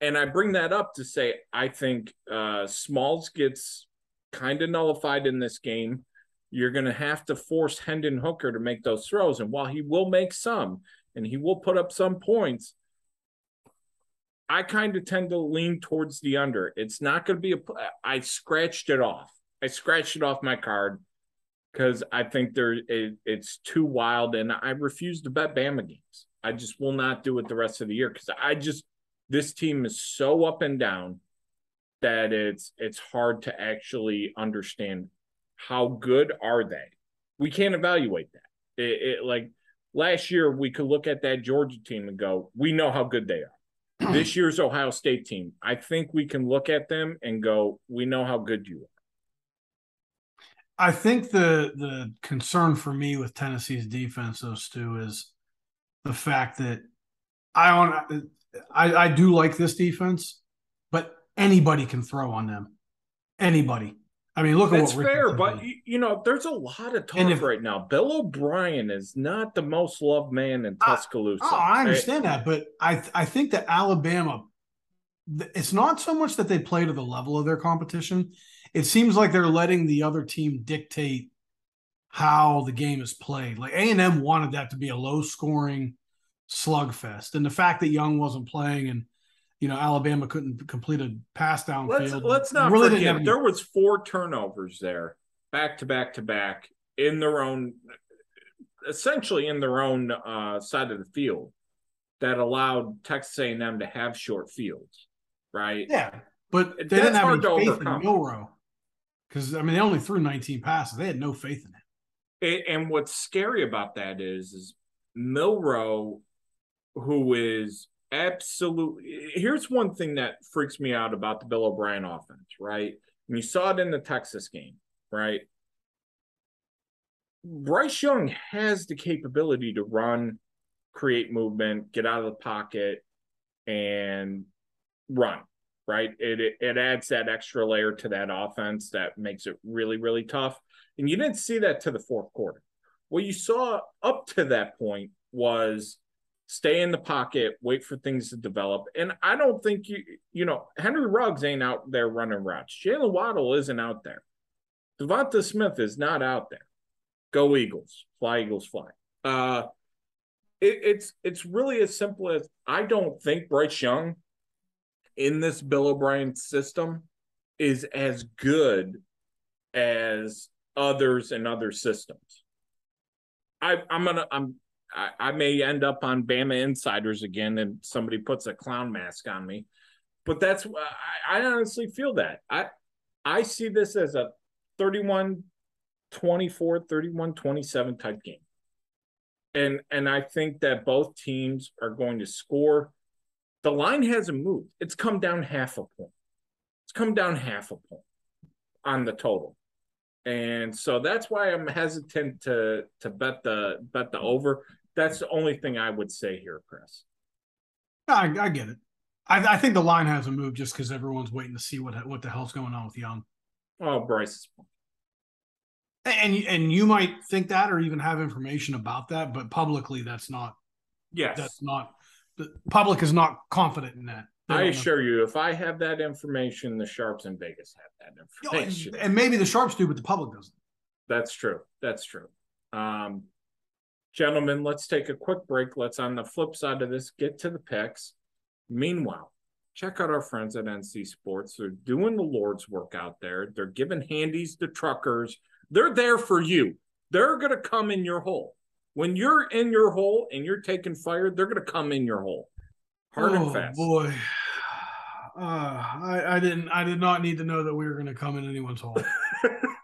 Speaker 1: and I bring that up to say I think uh Smalls gets kind of nullified in this game. You're going to have to force Hendon Hooker to make those throws, and while he will make some, and he will put up some points, I kind of tend to lean towards the under. It's not going to be a. I scratched it off. I scratched it off my card because I think there it, it's too wild, and I refuse to bet Bama games. I just will not do it the rest of the year because I just this team is so up and down that it's it's hard to actually understand how good are they. We can't evaluate that. It, it like last year we could look at that Georgia team and go, we know how good they are. this year's Ohio State team, I think we can look at them and go, we know how good you are.
Speaker 3: I think the the concern for me with Tennessee's defense, though, Stu, is the fact that I on I, I do like this defense, but anybody can throw on them. Anybody. I mean, look
Speaker 1: That's
Speaker 3: at what
Speaker 1: It's
Speaker 3: fair,
Speaker 1: but you, know, there's a lot of talk
Speaker 3: if-
Speaker 1: right now. Bill O'Brien is not the most loved man in oh, Tuscaloosa.
Speaker 3: Oh, I understand mm. that, but I I think that Alabama, it's not so much that they play to the level of their competition. It seems like they're letting the other team dictate how the game is played. Like A and M wanted that to be a low scoring slugfest, and the fact that Young wasn't playing and you know Alabama couldn't complete a pass downfield.
Speaker 1: Let's let's not
Speaker 3: really
Speaker 1: forget
Speaker 3: any-
Speaker 1: there was four turnovers there, back to back to back in their own, essentially in their own uh, side of the field, that allowed Texas A&M to have short fields, right?
Speaker 3: yeah, but they
Speaker 1: That's
Speaker 3: didn't have any faith
Speaker 1: overcome.
Speaker 3: in Milroe because I mean they only threw 19 passes. They had no faith in it.
Speaker 1: And, and what's scary about that is, is Milroe, who is absolutely. Here's one thing that freaks me out about the Bill O'Brien offense, right? And you saw it in the Texas game, right? Bryce Young has the capability to run, create movement, get out of the pocket, and run. Right? It, it adds that extra layer to that offense that makes it really really tough. And you didn't see that to the fourth quarter. What you saw up to that point was stay in the pocket, wait for things to develop. And I don't think you, you know, Henry Ruggs ain't out there running routes. Jaylen Waddle isn't out there. Devonta Smith is not out there. Go Eagles, fly Eagles, fly. Uh, it, it's it's really as simple as I don't think Bryce Young in this Bill O'Brien system is as good as others in other systems. I, I'm gonna I'm I, I may end up on Bama Insiders again, and somebody puts a clown mask on me, but that's I, I honestly feel that. I I see this as a 31 24 31 27 type game. And and i think that both teams are going to score. The line hasn't moved. It's come down half a point. It's come down half a point on the total and so that's why i'm hesitant to to bet the bet the over that's the only thing i would say here chris
Speaker 3: I, I get it. I, I think the line hasn't moved just because everyone's waiting to see what what the hell's going on with Young.
Speaker 1: oh bryce
Speaker 3: And you- and you might think that or even have information about that, but publicly that's not
Speaker 1: yes
Speaker 3: that's not the public is not confident in that.
Speaker 1: I assure you, if I have that information, the Sharps in Vegas have that information.
Speaker 3: and maybe the sharps do, but the public doesn't.
Speaker 1: That's true. That's true. Um, gentlemen, let's take a quick break. Let's, on the flip side of this, get to the picks. Meanwhile, check out our friends at NC Sports. They're doing the Lord's work out there. They're giving handies to truckers. They're there for you. They're going to come in your hole. When you're in your hole and you're taking fire, they're going to come in your hole. Hard
Speaker 3: oh,
Speaker 1: and fast.
Speaker 3: boy. Uh, I, I didn't. I did not need to know that we were going to come in anyone's hole.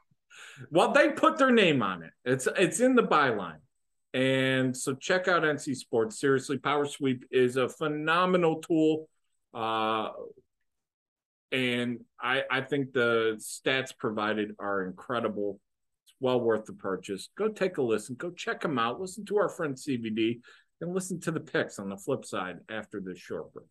Speaker 1: well, they put their name on it. It's it's in the byline, and so check out NC Sports. Seriously, Power Sweep is a phenomenal tool, uh, and I I think the stats provided are incredible. It's well worth the purchase. Go take a listen. Go check them out. Listen to our friend CBD, and listen to the picks on the flip side after this short break.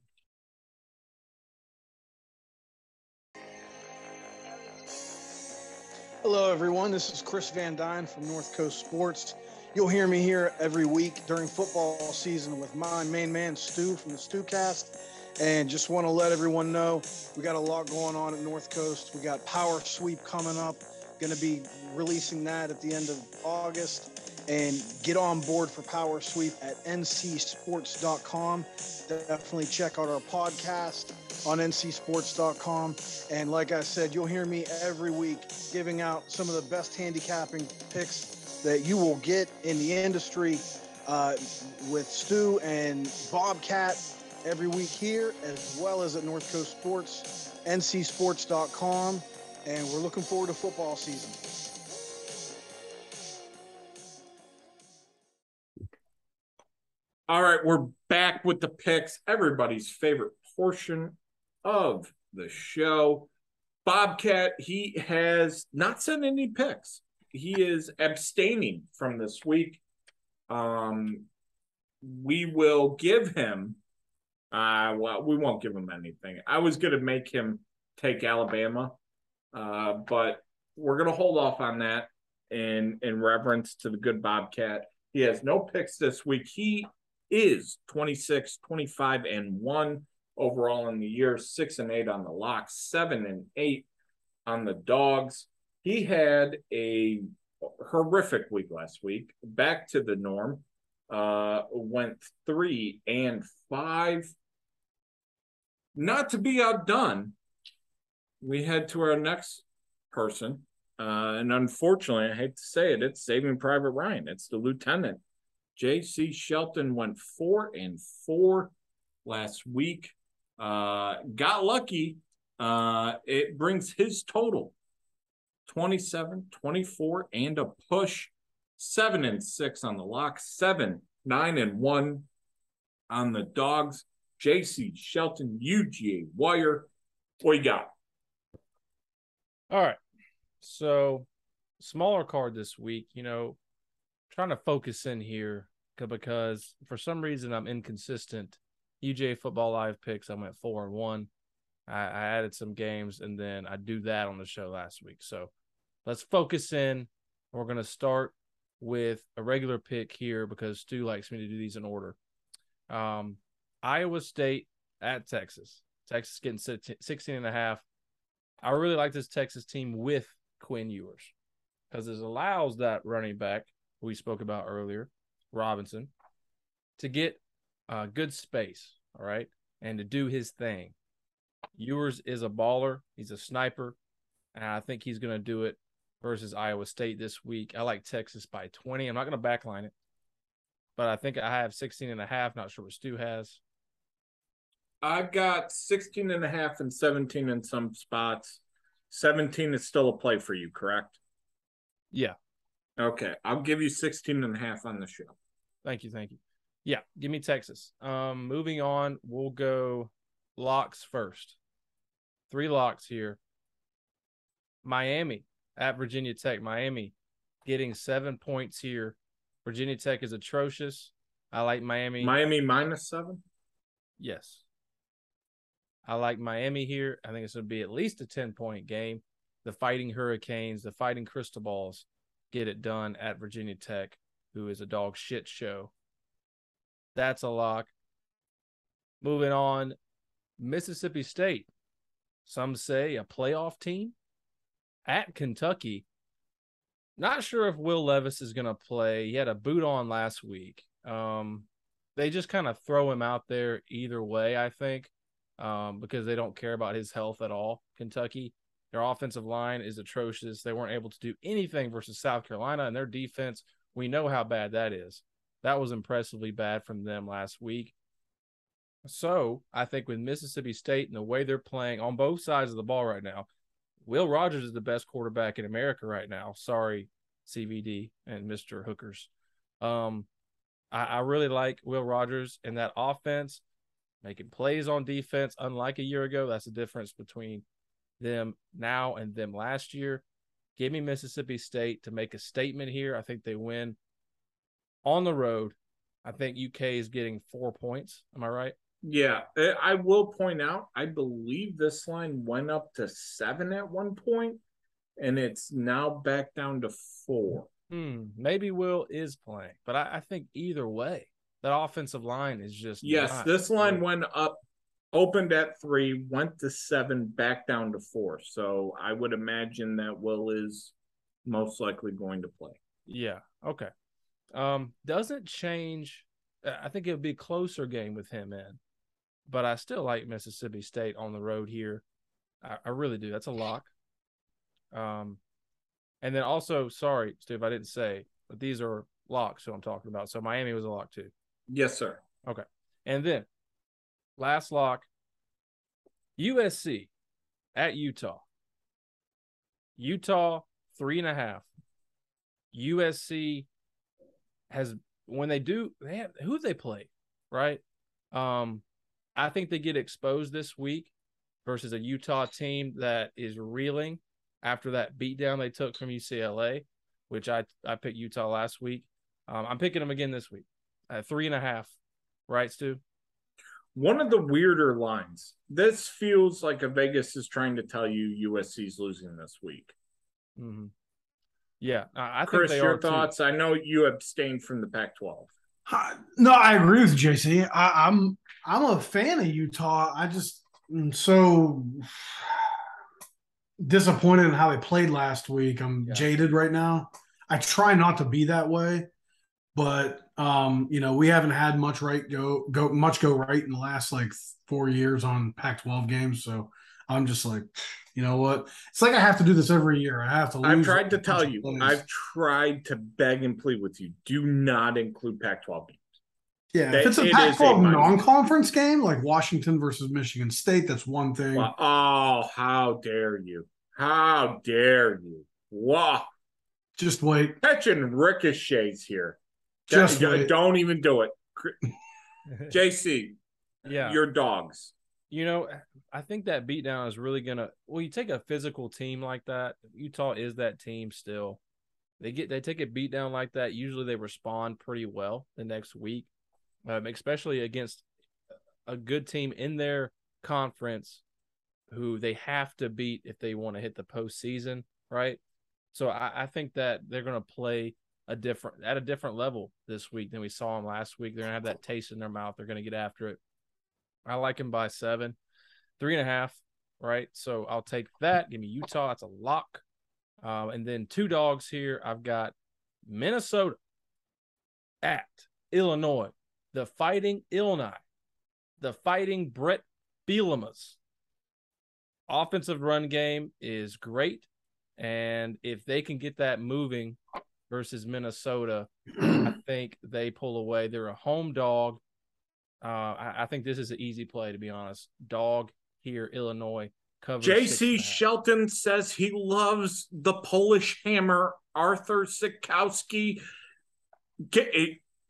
Speaker 4: Hello, everyone. This is Chris Van Dine from North Coast Sports. You'll hear me here every week during football season with my main man, Stu from the Stewcast. And just want to let everyone know we got a lot going on at North Coast. We got Power Sweep coming up, going to be releasing that at the end of August. And get on board for Power Sweep at ncsports.com. Definitely check out our podcast on ncsports.com. And like I said, you'll hear me every week giving out some of the best handicapping picks that you will get in the industry uh, with Stu and Bobcat every week here, as well as at North Coast Sports, ncsports.com. And we're looking forward to football season.
Speaker 1: All right, we're back with the picks, everybody's favorite portion of the show. Bobcat, he has not sent any picks. He is abstaining from this week. Um, we will give him. Uh, well, we won't give him anything. I was going to make him take Alabama, uh, but we're going to hold off on that in in reverence to the good Bobcat. He has no picks this week. He is 26, 25, and 1 overall in the year, 6 and 8 on the locks, 7 and 8 on the dogs. He had a horrific week last week, back to the norm. Uh, went 3 and 5. Not to be outdone, we head to our next person. Uh, and unfortunately, I hate to say it, it's Saving Private Ryan. It's the lieutenant J.C. Shelton went four and four last week. Uh, got lucky. Uh, it brings his total 27, 24, and a push. Seven and six on the lock, seven, nine, and one on the dogs. JC Shelton, UGA Wire. What you got?
Speaker 2: All right. So, smaller card this week. You know, trying to focus in here because for some reason I'm inconsistent. UGA Football Live picks, I went four and one. I, I added some games and then I do that on the show last week. So let's focus in. We're gonna start with a regular pick here because Stu likes me to do these in order. Um, Iowa State at Texas. Texas getting 16 and a half. I really like this Texas team with Quinn Ewers because it allows that running back we spoke about earlier, Robinson, to get uh, good space, all right, and to do his thing. Ewers is a baller. He's a sniper, and I think he's going to do it versus Iowa State this week. I like Texas by 20. I'm not going to backline it, but I think I have 16 and a half. Not sure what Stu has.
Speaker 1: I've got 16 and a half and 17 in some spots. 17 is still a play for you, correct?
Speaker 2: Yeah.
Speaker 1: Okay, I'll give you 16 and a half on the show.
Speaker 2: Thank you, thank you. Yeah, give me Texas. Um, moving on, we'll go locks first. Three locks here. Miami at Virginia Tech. Miami getting seven points here. Virginia Tech is atrocious. I like Miami.
Speaker 1: Miami minus seven?
Speaker 2: Yes. I like Miami here. I think it's going to be at least a 10 point game. The Fighting Hurricanes, the Fighting Crystal Balls get it done at Virginia Tech, who is a dog shit show. That's a lock. Moving on, Mississippi State. Some say a playoff team at Kentucky. Not sure if Will Levis is going to play. He had a boot on last week. Um, they just kind of throw him out there either way, I think, um, because they don't care about his health at all. Kentucky, their offensive line is atrocious. They weren't able to do anything versus South Carolina, and their defense, we know how bad that is. That was impressively bad from them last week. So I think with Mississippi State and the way they're playing on both sides of the ball right now, Will Rogers is the best quarterback in America right now. Sorry, CVD and Mr. Hookers. Um, I, I really like Will Rogers and that offense, making plays on defense. Unlike a year ago, that's the difference between them now and them last year. Give me Mississippi State to make a statement here. I think they win on the road. I think UK is getting four points. Am I right?
Speaker 1: Yeah, eh, I will point out, I believe this line went up to seven at one point, and it's now back down to four.
Speaker 2: Hmm, maybe Will is playing, but I, I think either way, that offensive line is just
Speaker 1: yes. This line went up, opened at three, went to seven, back down to four. So I would imagine that Will is most likely going to play.
Speaker 2: Yeah. Okay. Um, doesn't change. I think it would be a closer game with him in but I still like Mississippi State on the road here. I, I really do. That's a lock. Um, and then also, sorry, Steve, I didn't say, but these are locks. So I'm talking about. So Miami was a lock too.
Speaker 1: Yes, sir.
Speaker 2: Okay, and then last lock, USC at Utah. Utah three and a half. USC has when they do they have who they play right. Um, I think they get exposed this week versus a Utah team that is reeling after that beatdown they took from UCLA, which I I picked Utah last week. Um, I'm picking them again this week at three and a half. Right, Stu?
Speaker 1: One of the weirder lines. This feels like a Vegas is trying to tell you USC's losing this week.
Speaker 2: Mm-hmm. Yeah, I,
Speaker 1: Chris,
Speaker 2: think
Speaker 1: your thoughts. Too. I know you abstained from the Pac-12.
Speaker 3: No, I agree with JC. I, I'm I'm a fan of Utah. I just am so disappointed in how they played last week. I'm yeah. jaded right now. I try not to be that way, but um, you know, we haven't had much right go go much go right in the last like four years on Pac-12 games. So I'm just like, you know what? It's like I have to do this every year. I have to.
Speaker 1: I've tried to tell you. Plays. I've tried to beg and plead with you. Do not include Pac-12 games.
Speaker 3: Yeah, if it's a Pac-12 non-conference game like Washington versus Michigan State, that's one thing.
Speaker 1: Oh, how dare you! How dare you! Wow.
Speaker 3: Just wait.
Speaker 1: Catching ricochets here. Just wait. Don't even do it. JC, yeah, your dogs.
Speaker 2: You know, I think that beatdown is really gonna. Well, you take a physical team like that. Utah is that team still. They get they take a beatdown like that. Usually they respond pretty well the next week um, especially against a good team in their conference who they have to beat if they want to hit the postseason, right? So I, I think that they're going to play a different at a different level this week than we saw them last week. They're to have that taste in their mouth. They're to get after it. I like them by seven, three and a half, right? So I'll take that. Give me Utah. That's a lock. Um, and then two dogs here. I've got Minnesota at Illinois the Fighting Illini, the Fighting Brett Bielemas. Offensive run game is great. And if they can get that moving versus Minnesota, I think they pull away. They're a home dog. Uh, I, I, think this is an easy play, to be honest. Dog here, Illinois.
Speaker 1: JC Shelton says he loves the Polish hammer, Artur Sitkowski. Get,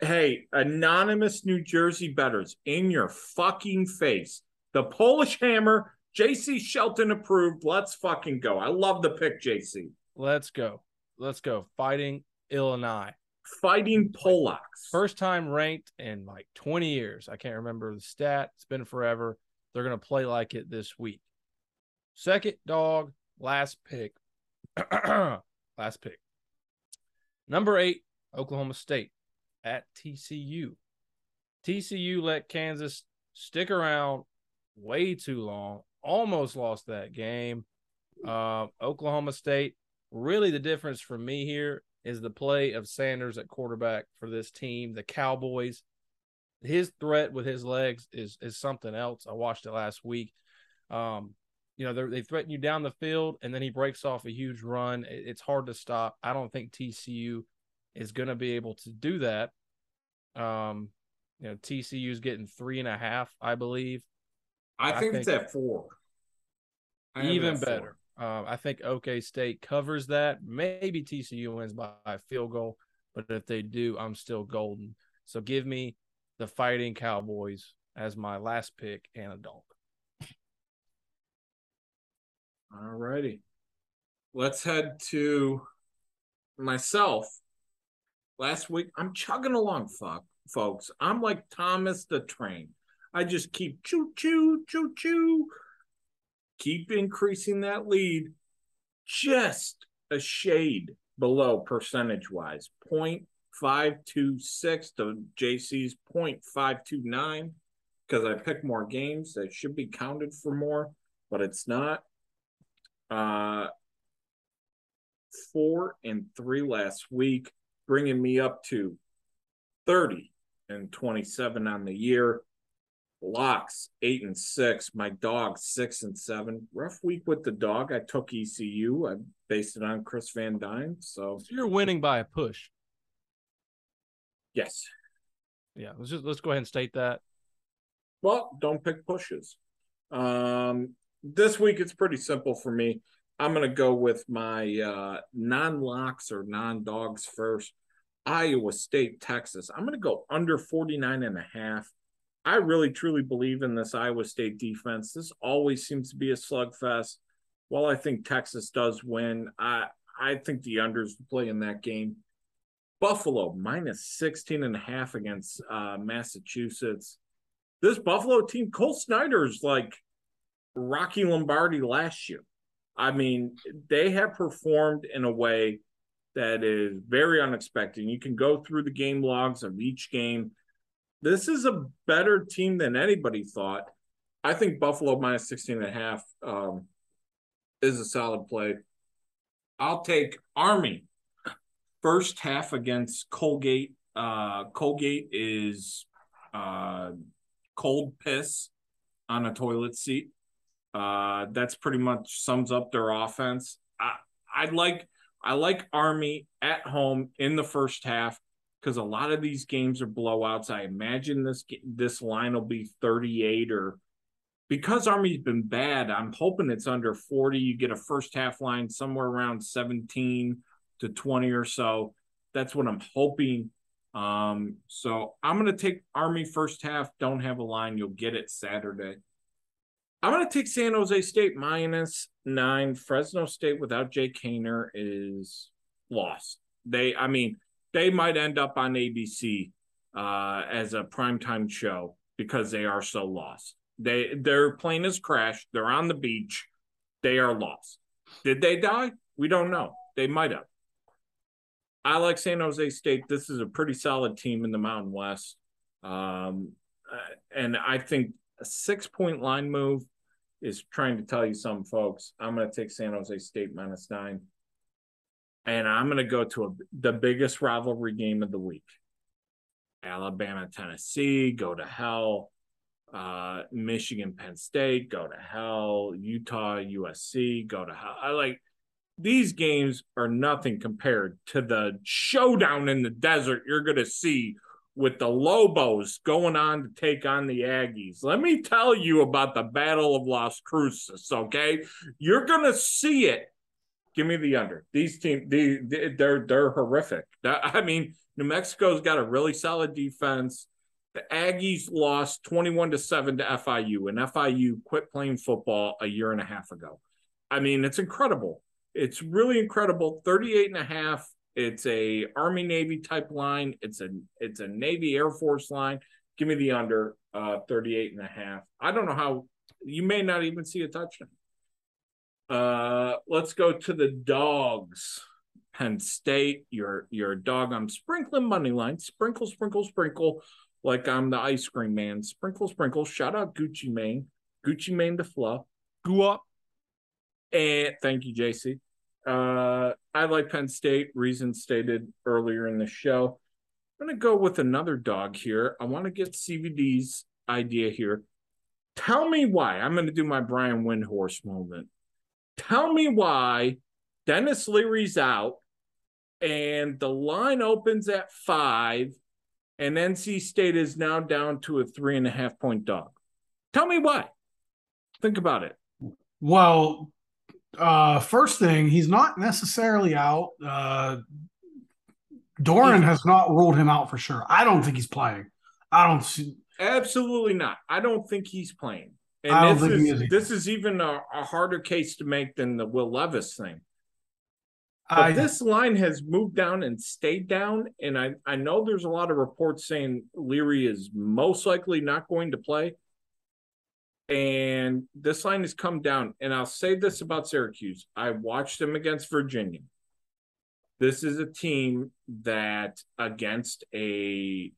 Speaker 1: hey, anonymous New Jersey bettors in your fucking face. The Polish Hammer, JC Shelton approved. Let's fucking go. I love the pick, JC.
Speaker 2: Let's go. Let's go. Fighting Illinois.
Speaker 1: Fighting Polacks.
Speaker 2: First time ranked in like 20 years. I can't remember the stat. It's been forever. They're going to play like it this week. Second dog, last pick. last pick. Number eight, Oklahoma State at TCU. TCU let Kansas stick around way too long, almost lost that game. Uh, Oklahoma State, really the difference for me here is the play of Sanders at quarterback for this team. The Cowboys, his threat with his legs is is something else. I watched it last week. Um, you know, they threaten you down the field, and then he breaks off a huge run. It's hard to stop. I don't think TCU is going to be able to do that. Um, you know, TCU is getting three and a half, I believe.
Speaker 1: I think, I think it's at four.
Speaker 2: Even better. Um, I think OK State covers that. Maybe TCU wins by a field goal, but if they do, I'm still golden. So give me the Fighting Cowboys as my last pick and a donk.
Speaker 1: All righty. Let's head to myself. Last week, I'm chugging along, fuck, folks. I'm like Thomas the Train. I just keep choo choo choo choo, keep increasing that lead, just a shade below percentage wise. 0.526 to JC's 0.529 because I picked more games that should be counted for more, but it's not. Uh, four and three last week, bringing me up to 30 and 27 on the year. Locks eight and six. My dog six and seven. Rough week with the dog. I took ECU. I based it on Chris Van Dine. So,
Speaker 2: so you're winning by a push.
Speaker 1: Yes.
Speaker 2: Yeah. Let's just let's go ahead and state that.
Speaker 1: Well, don't pick pushes. Um, this week it's pretty simple for me. I'm going to go with my uh, non locks or non dogs first. Iowa State, Texas. I'm going to go under 49 and a half. I really truly believe in this Iowa State defense. This always seems to be a slugfest. While I think Texas does win, I I think the unders play in that game. Buffalo minus 16 and a half against uh, Massachusetts. This Buffalo team, Cole Snyder's like Rocky Lombardi last year. I mean, they have performed in a way that is very unexpected. You can go through the game logs of each game. This is a better team than anybody thought. I think Buffalo minus 16 and a half um, is a solid play. I'll take Army first half against Colgate. Uh, Colgate is uh, cold piss on a toilet seat. Uh, that's pretty much sums up their offense. I I like I like Army at home in the first half because a lot of these games are blowouts. I imagine this this line will be 38 or because Army's been bad, I'm hoping it's under 40. You get a first half line somewhere around 17 to 20 or so. That's what I'm hoping. Um, so I'm going to take Army first half. Don't have a line. You'll get it Saturday. I'm going to take San Jose State minus nine. Fresno State without Jake Haener is lost. They, I mean, they might end up on ABC uh, as a primetime show because they are so lost. They their plane has crashed. They're on the beach. They are lost. Did they die? We don't know. They might have. I like San Jose State. This is a pretty solid team in the Mountain West. Um, uh, and I think a six point line move is trying to tell you some folks. I'm going to take San Jose State minus nine, and I'm going to go to a, the biggest rivalry game of the week. Alabama, Tennessee, go to hell. Uh, Michigan, Penn State, go to hell. Utah, USC, go to hell. I like these games are nothing compared to the showdown in the desert you're going to see with the Lobos going on to take on the Aggies. Let me tell you about the Battle of Las Cruces, okay? You're going to see it. Give me the under. These teams, they, they're they're horrific. I mean, New Mexico's got a really solid defense. The Aggies lost 21 to 7 to FIU, and FIU quit playing football a year and a half ago. I mean, it's incredible. It's really incredible. 38 and a half it's a Army Navy type line. It's a it's a Navy Air Force line. Give me the under uh 38 and a half. I don't know how you may not even see a touchdown. Uh let's go to the dogs. Penn State, your your dog. I'm sprinkling money line. Sprinkle, sprinkle, sprinkle, like I'm the ice cream man. Sprinkle, sprinkle. Shout out Gucci Mane. Gucci Mane the fluff.
Speaker 2: Go up.
Speaker 1: And thank you, JC. Uh, I like Penn State, Reason stated earlier in the show. I'm going to go with another dog here. I want to get CVD's idea here. Tell me why. I'm going to do my Brian Windhorst moment. Tell me why Dennis Leary's out and the line opens at five, and NC State is now down to a three and a half point dog. Tell me why. Think about it.
Speaker 3: Well, uh, first thing, he's not necessarily out. Uh, Doeren has not ruled him out for sure. I don't think he's playing. I don't see.
Speaker 1: Absolutely not. I don't think he's playing. And this is, this is even a, a harder case to make than the Will Levis thing. But
Speaker 3: I,
Speaker 1: this line has moved down and stayed down. And I, I know there's a lot of reports saying Leary is most likely not going to play. And this line has come down. And I'll say this about Syracuse I watched them against Virginia. This is a team that, against a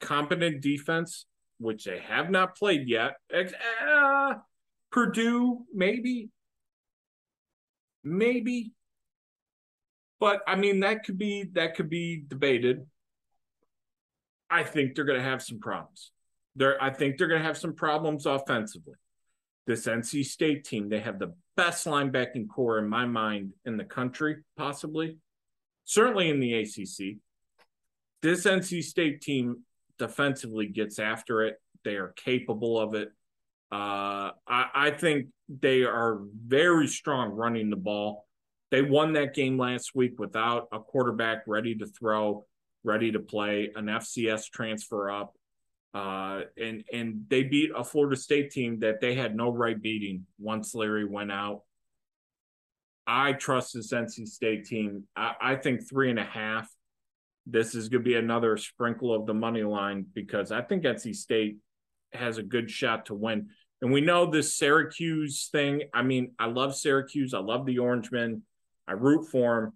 Speaker 1: competent defense, which they have not played yet, uh, Purdue, maybe, maybe but I mean that could be that could be debated. I think they're to have some problems. They're I think they're to have some problems offensively. This NC State team, they have the best linebacking corps in my mind in the country, possibly, certainly in the ACC. This NC State team defensively gets after it. They are capable of it. Uh, I, I think they are very strong running the ball. They won that game last week without a quarterback ready to throw, ready to play, an FCS transfer up. Uh, and and they beat a Florida State team that they had no right beating once Larry went out. I trust this NC State team. I, I think three and a half. This is going to be another sprinkle of the money line because I think NC State has a good shot to win. And we know this Syracuse thing. I mean, I love Syracuse. I love the Orangemen. I root for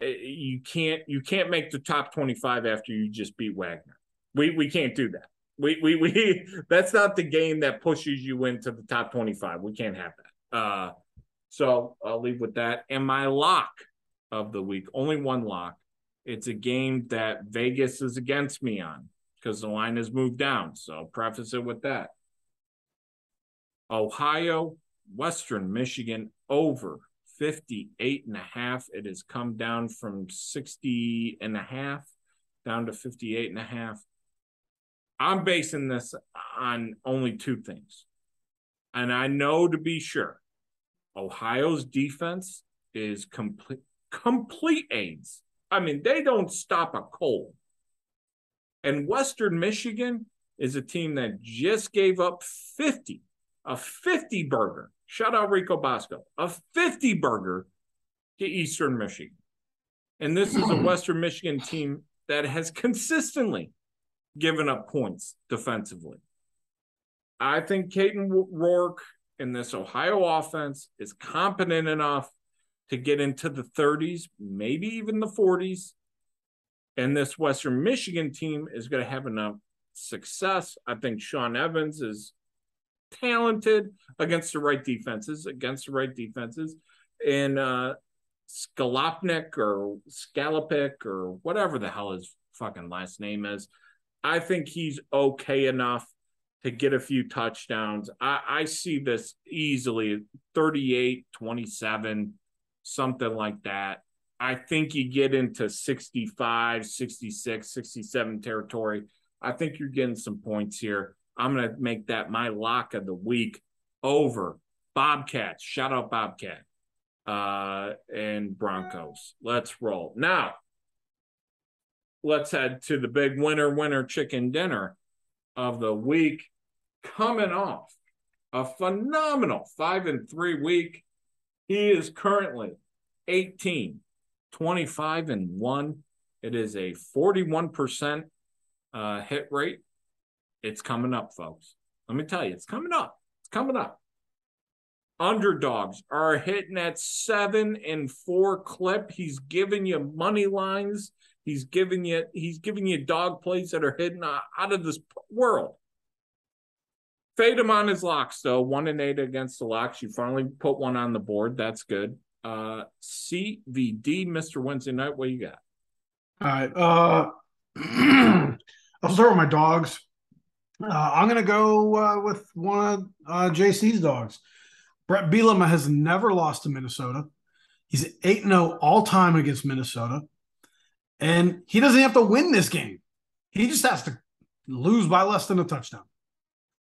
Speaker 1: them. You can't you can't make the top 25 after you just beat Wagner. We we can't do that. We we we that's not the game that pushes you into the top 25. We can't have that. Uh so I'll leave with that. And my lock of the week, only one lock. It's a game that Vegas is against me on because the line has moved down. So I'll preface it with that. Ohio, Western Michigan over 58 and a half. It has come down from 60 and a half down to 58 and a half. I'm basing this on only two things. And I know to be sure Ohio's defense is complete complete aids. I mean, they don't stop a cold. And Western Michigan is a team that just gave up 50, a 50 burger Shout out Rico Bosco, a 50 burger to Eastern Michigan. And this is a Western Michigan team that has consistently given up points defensively. I think Caden Rourke in this Ohio offense is competent enough to get into the 30s, maybe even the 40s. And this Western Michigan team is going to have enough success. I think Sean Evans is talented against the right defenses, against the right defenses. And uh Skalopnik or Scalopik or whatever the hell his fucking last name is, I think he's okay enough to get a few touchdowns. I, I see this easily 38, 27, something like that. I think you get into 65, 66, 67 territory. I think you're getting some points here. I'm going to make that my lock of the week over Bobcats. Shout out Bobcat uh, and Broncos. Let's roll. Now, let's head to the big winner, winner chicken dinner of the week coming off a phenomenal five and three week. He is currently 18, 25 and one. It is a 41% uh, hit rate. It's coming up, folks. Let me tell you, it's coming up. It's coming up. Underdogs are hitting that seven and four clip. He's giving you money lines. He's giving you he's giving you dog plays that are hidden out of this world. Fade him on his locks though. One and eight against the locks. You finally put one on the board. That's good. Uh CVD, Mr. Wednesday night. What you got?
Speaker 3: All right. Uh, I'll start with my dogs. Uh, I'm to go uh, with one of uh, JC's dogs. Brett Bielema has never lost to Minnesota. He's 8 0 all time against Minnesota. And he doesn't have to win this game. He just has to lose by less than a touchdown.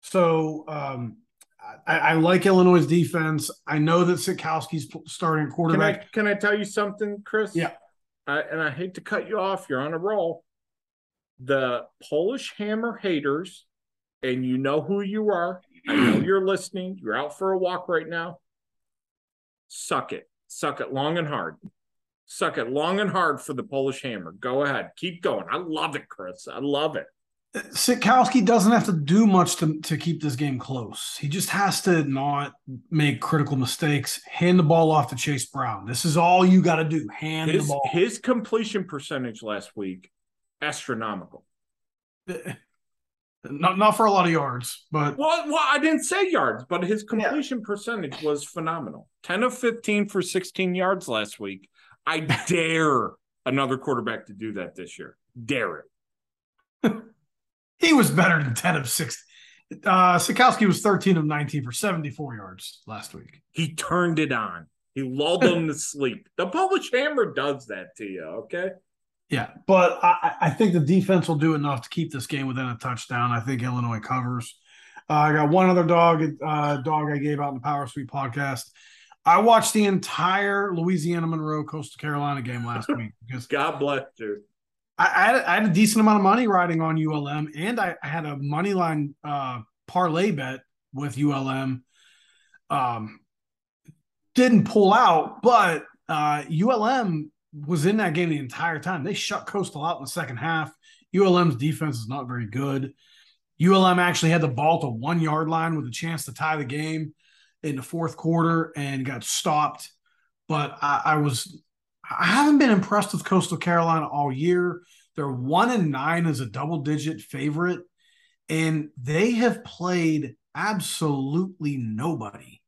Speaker 3: So um, I, I, like Illinois' defense. I know that Sitkowski's starting quarterback.
Speaker 1: Can I, can I tell you something, Chris?
Speaker 3: Yeah.
Speaker 1: I, and I hate to cut you off. You're on a roll. The Polish Hammer haters, and you know who you are. I know you're listening. You're out for a walk right now. Suck it. Suck it long and hard. Suck it long and hard for the Polish Hammer. Go ahead. Keep going. I love it, Chris. I love it.
Speaker 3: Sitkowski doesn't have to do much to, to keep this game close. He just has to not make critical mistakes. Hand the ball off to Chase Brown. This is all you got to do. Hand
Speaker 1: his,
Speaker 3: the ball.
Speaker 1: His completion percentage last week, astronomical.
Speaker 3: Not not for a lot of yards, but
Speaker 1: well, well, I didn't say yards, but his completion yeah. percentage was phenomenal. Ten of fifteen for sixteen yards last week. I dare another quarterback to do that this year. Dare
Speaker 3: it. he was better than 10 of 6. Uh, Sitkowski was 13 of 19 for 74 yards last week.
Speaker 1: He turned it on. He lulled them to sleep. The Polish Hammer does that to you, okay?
Speaker 3: Yeah, but I, I, think the defense will do enough to keep this game within a touchdown. I think Illinois covers. Uh, I got one other dog, uh, dog I gave out in the Power Sweep podcast. I watched the entire Louisiana Monroe Coastal Carolina game last week because
Speaker 1: God bless you.
Speaker 3: I, had, I, had, a decent amount of money riding on ULM, and I, I had a money line uh, parlay bet with ULM. Um, didn't pull out, but uh, ULM was in that game the entire time. They shut Coastal out in the second half. ULM's defense is not very good. ULM actually had the ball to one yard line with a chance to tie the game in the fourth quarter and got stopped. But I, I was I haven't been impressed with Coastal Carolina all year. They're one and nine as a double digit favorite, and they have played absolutely nobody.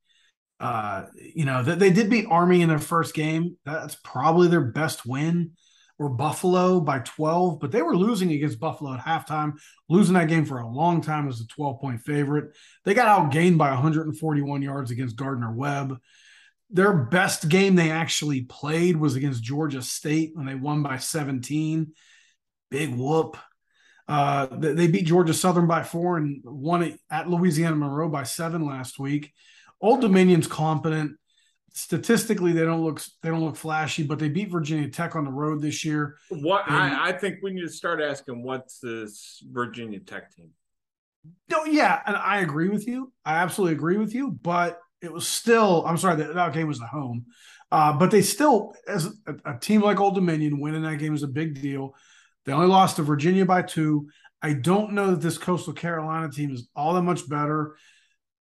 Speaker 3: Uh, you know, they, they did beat Army in their first game. That's probably their best win or Buffalo by 12, but they were losing against Buffalo at halftime, losing that game for a long time as a 12 point favorite. They got outgained by 141 yards against Gardner Webb. Their best game they actually played was against Georgia State when they won by 17. Big whoop. Uh, they beat Georgia Southern by four and won at Louisiana Monroe by seven last week. Old Dominion's competent statistically they don't look they don't look flashy, but they beat Virginia Tech on the road this year.
Speaker 1: What and, I, I think we need to start asking what's this Virginia Tech team?
Speaker 3: No, yeah, and I agree with you. I absolutely agree with you, but it was still I'm sorry that, that game was the home. Uh, but they still, as a, a team like Old Dominion, winning that game is a big deal. They only lost to Virginia by two. I don't know that this Coastal Carolina team is all that much better.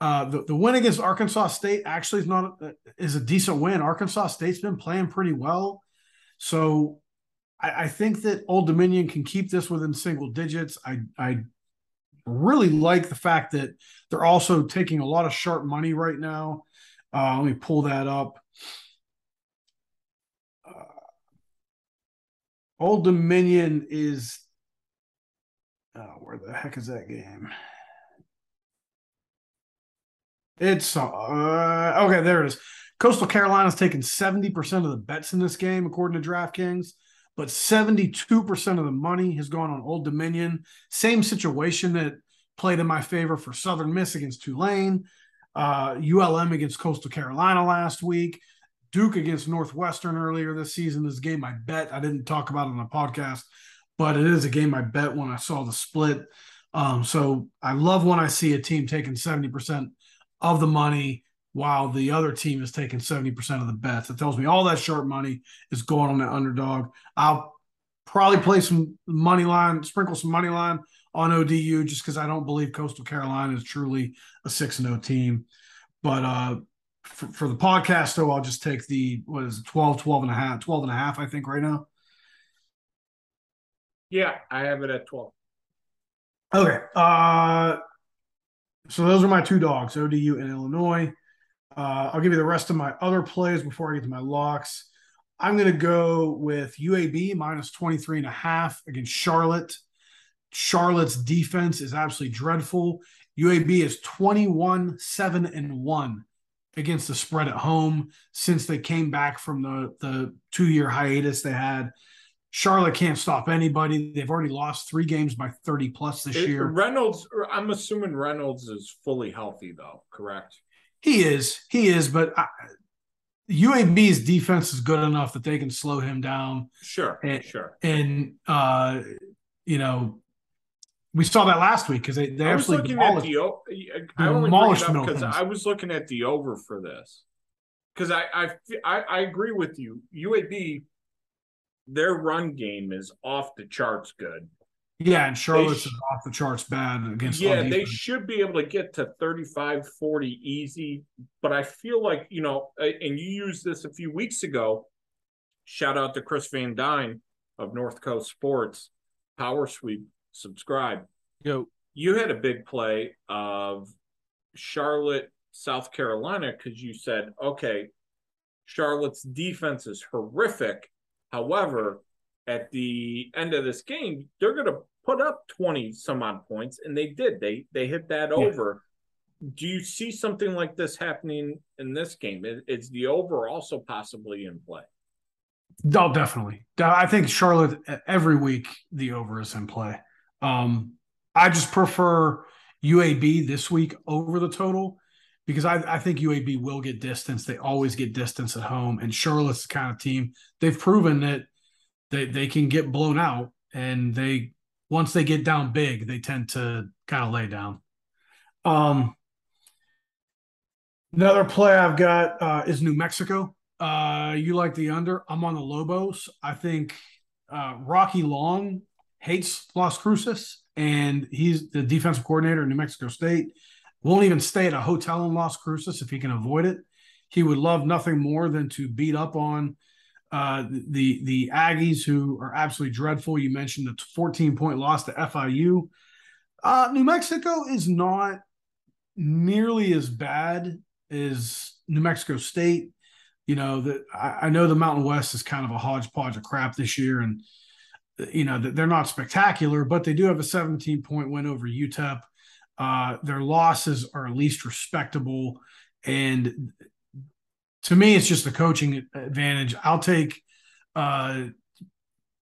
Speaker 3: Uh, the, the win against Arkansas State actually is not is a decent win. Arkansas State's been playing pretty well, so I, I, think that Old Dominion can keep this within single digits. I I really like the fact that they're also taking a lot of sharp money right now. Uh, let me pull that up. Uh, Old Dominion is oh, where the heck is that game? It's uh, okay. There it is. Coastal Carolina's taking 70% of the bets in this game, according to DraftKings, but 72% of the money has gone on Old Dominion. Same situation that played in my favor for Southern Miss against Tulane, uh, ULM against Coastal Carolina last week, Duke against Northwestern earlier this season. This game I bet I didn't talk about on the podcast, but it is a game I bet when I saw the split. Um, so I love when I see a team taking 70% of the money while the other team is taking 70% of the bets. It tells me all that sharp money is going on the underdog. I'll probably play some money line, sprinkle some money line on ODU just because I don't believe Coastal Carolina is truly a 6 0 team. But uh, for, for, the podcast, though, I'll just take the, what is it, 12, 12 and a half, 12 and a half, I think, right now.
Speaker 1: Yeah, I have it at 12.
Speaker 3: Okay. Uh, so those are my two dogs, ODU and Illinois. Uh, I'll give you the rest of my other plays before I get to my locks. I'm going to go with UAB minus 23 and a half against Charlotte. Charlotte's defense is absolutely dreadful. UAB is 21 7 and 1 against the spread at home since they came back from the, the two year hiatus they had. Charlotte can't stop anybody. They've already lost three games by 30 plus this
Speaker 1: It-
Speaker 3: year.
Speaker 1: Reynolds, I'm assuming Reynolds is fully healthy, though, correct?
Speaker 3: He is. He is. But I, UAB's defense is good enough that they can slow him down.
Speaker 1: Sure,
Speaker 3: Eh,
Speaker 1: sure.
Speaker 3: And, uh, you know, we saw that last week because they, they
Speaker 1: I
Speaker 3: demolished.
Speaker 1: the. o- I only
Speaker 3: demolished
Speaker 1: it up
Speaker 3: Middle
Speaker 1: because I was looking at the over for this. Because I, I, I, I agree with you. UAB, their run game is off the charts good.
Speaker 3: Yeah, and Charlotte's
Speaker 1: sh-
Speaker 3: off the charts bad against.
Speaker 1: Yeah,
Speaker 3: on
Speaker 1: they should be able to get to 35 40 easy. But I feel like, you know, uh, and you used this a few weeks ago. Shout out to Chris Van Dine of North Coast Sports, Power Sweep, subscribe.
Speaker 2: Yo,
Speaker 1: You had a big play of Charlotte, South Carolina, because you said, okay, Charlotte's defense is horrific. However, at the end of this game, they're going to put up 20 some odd points, and they did. They they hit that
Speaker 3: Yeah.
Speaker 1: over. Do you see something like this happening in this game? Is, the over also possibly in play?
Speaker 3: Oh, definitely. I think Charlotte every week the over is in play. Um, I just prefer UAB this week over the total because I, I think UAB will get distance. They always get distance at home, and Charlotte's the kind of team they've proven that they they can get blown out, and they once they get down big, they tend to kind of lay down. Um, another play I've got uh, is New Mexico. Uh, you like the under? I'm on the Lobos. I think uh, Rocky Long hates Las Cruces, and he's the defensive coordinator in New Mexico State. Won't even stay at a hotel in Las Cruces if he can avoid it. He would love nothing more than to beat up on uh, the the Aggies, who are absolutely dreadful. You mentioned the 14 point loss to FIU. Uh, New Mexico is not nearly as bad as New Mexico State. You know that I, I know the Mountain West is kind of a hodgepodge of crap this year, and you know that they're not spectacular, but they do have a 17 point win over UTEP. Uh, their losses are at least respectable, and to me, it's just a coaching advantage. I'll take uh,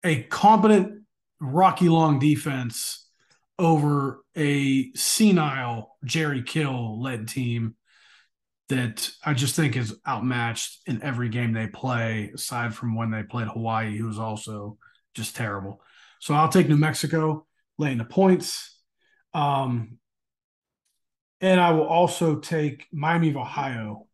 Speaker 3: a competent Rocky Long defense over a senile Jerry Kill led team that I just think is outmatched in every game they play, aside from when they played Hawaii, who was also just terrible. So I'll take New Mexico laying the points. Um, and I will also take Miami of Ohio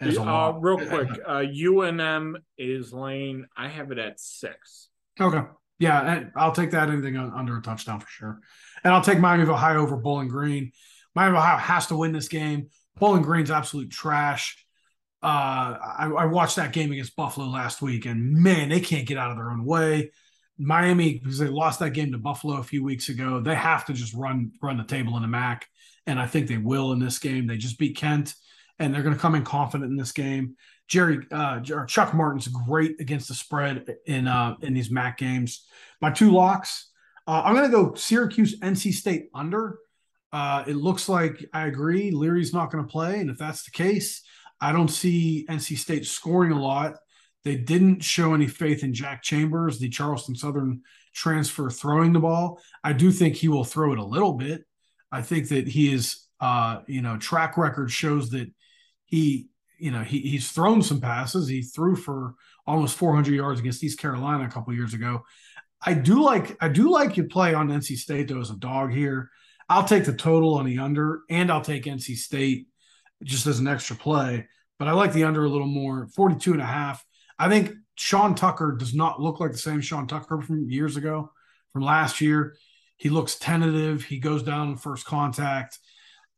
Speaker 1: Uh, real quick, uh, UNM is laying. I have it at six.
Speaker 3: Okay. Yeah, and I'll take that anything under a touchdown for sure. And I'll take Miami of Ohio over Bowling Green. Miami of Ohio has to win this game. Bowling Green's absolute trash. Uh, I, I watched that game against Buffalo last week, and man, they can't get out of their own way. Miami, because they lost that game to Buffalo a few weeks ago, they have to just run run the table in the MAC, and I think they will in this game. They just beat Kent, and they're going to come in confident in this game. Jerry uh, Chuck Martin's great against the spread in uh, in these MAC games. My two locks. Uh, I'm going to go Syracuse, NC State under. Uh, it looks like I agree. Leary's not going to play, and if that's the case, I don't see NC State scoring a lot. They didn't show any faith in Jack Chambers, the Charleston Southern transfer, throwing the ball. I do think he will throw it a little bit. I think that he is, uh, you know, track record shows that he, you know, he, he's thrown some passes. He threw for almost 400 yards against East Carolina a couple years ago. I do like, I do like you play on NC State though as a dog here. I'll take the total on the under, and I'll take NC State just as an extra play. But I like the under a little more, 42 and a half. I think Sean Tucker does not look like the same Sean Tucker from years ago, from last year. He looks tentative. He goes down first contact.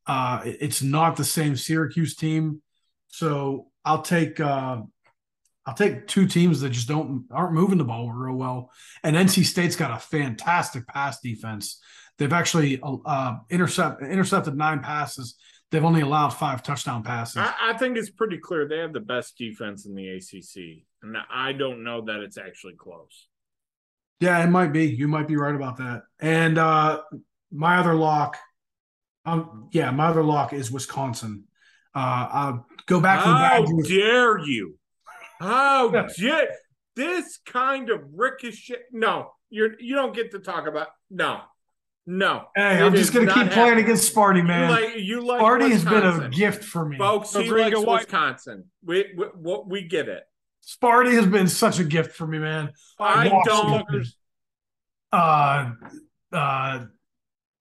Speaker 3: Uh, it's not the same Syracuse team. So I'll take uh, I'll take two teams that just don't aren't moving the ball real well. And NC State's got a fantastic pass defense. They've actually uh, intercept, intercepted nine passes They've only allowed five touchdown passes.
Speaker 1: I, I think it's pretty clear they have the best defense in the ACC, and I don't know that it's actually close.
Speaker 3: Yeah, it might be. You might be right about that. And uh my other lock, um, yeah, my other lock is Wisconsin. Uh I'll go back to the
Speaker 1: How
Speaker 3: Badgers.
Speaker 1: dare you? How dare this kind of ricochet? No, you're you don't get to talk about no, no.
Speaker 3: Hey,
Speaker 1: It
Speaker 3: I'm just gonna
Speaker 1: not
Speaker 3: keep playing against Sparty, man.
Speaker 1: You like you like
Speaker 3: Sparty has been a gift for me.
Speaker 1: folks. He
Speaker 2: Agreed
Speaker 1: likes Wisconsin. We, we we we get it.
Speaker 3: Sparty has been such a gift for me, man.
Speaker 1: I
Speaker 3: Washington.
Speaker 1: don't.
Speaker 3: Uh uh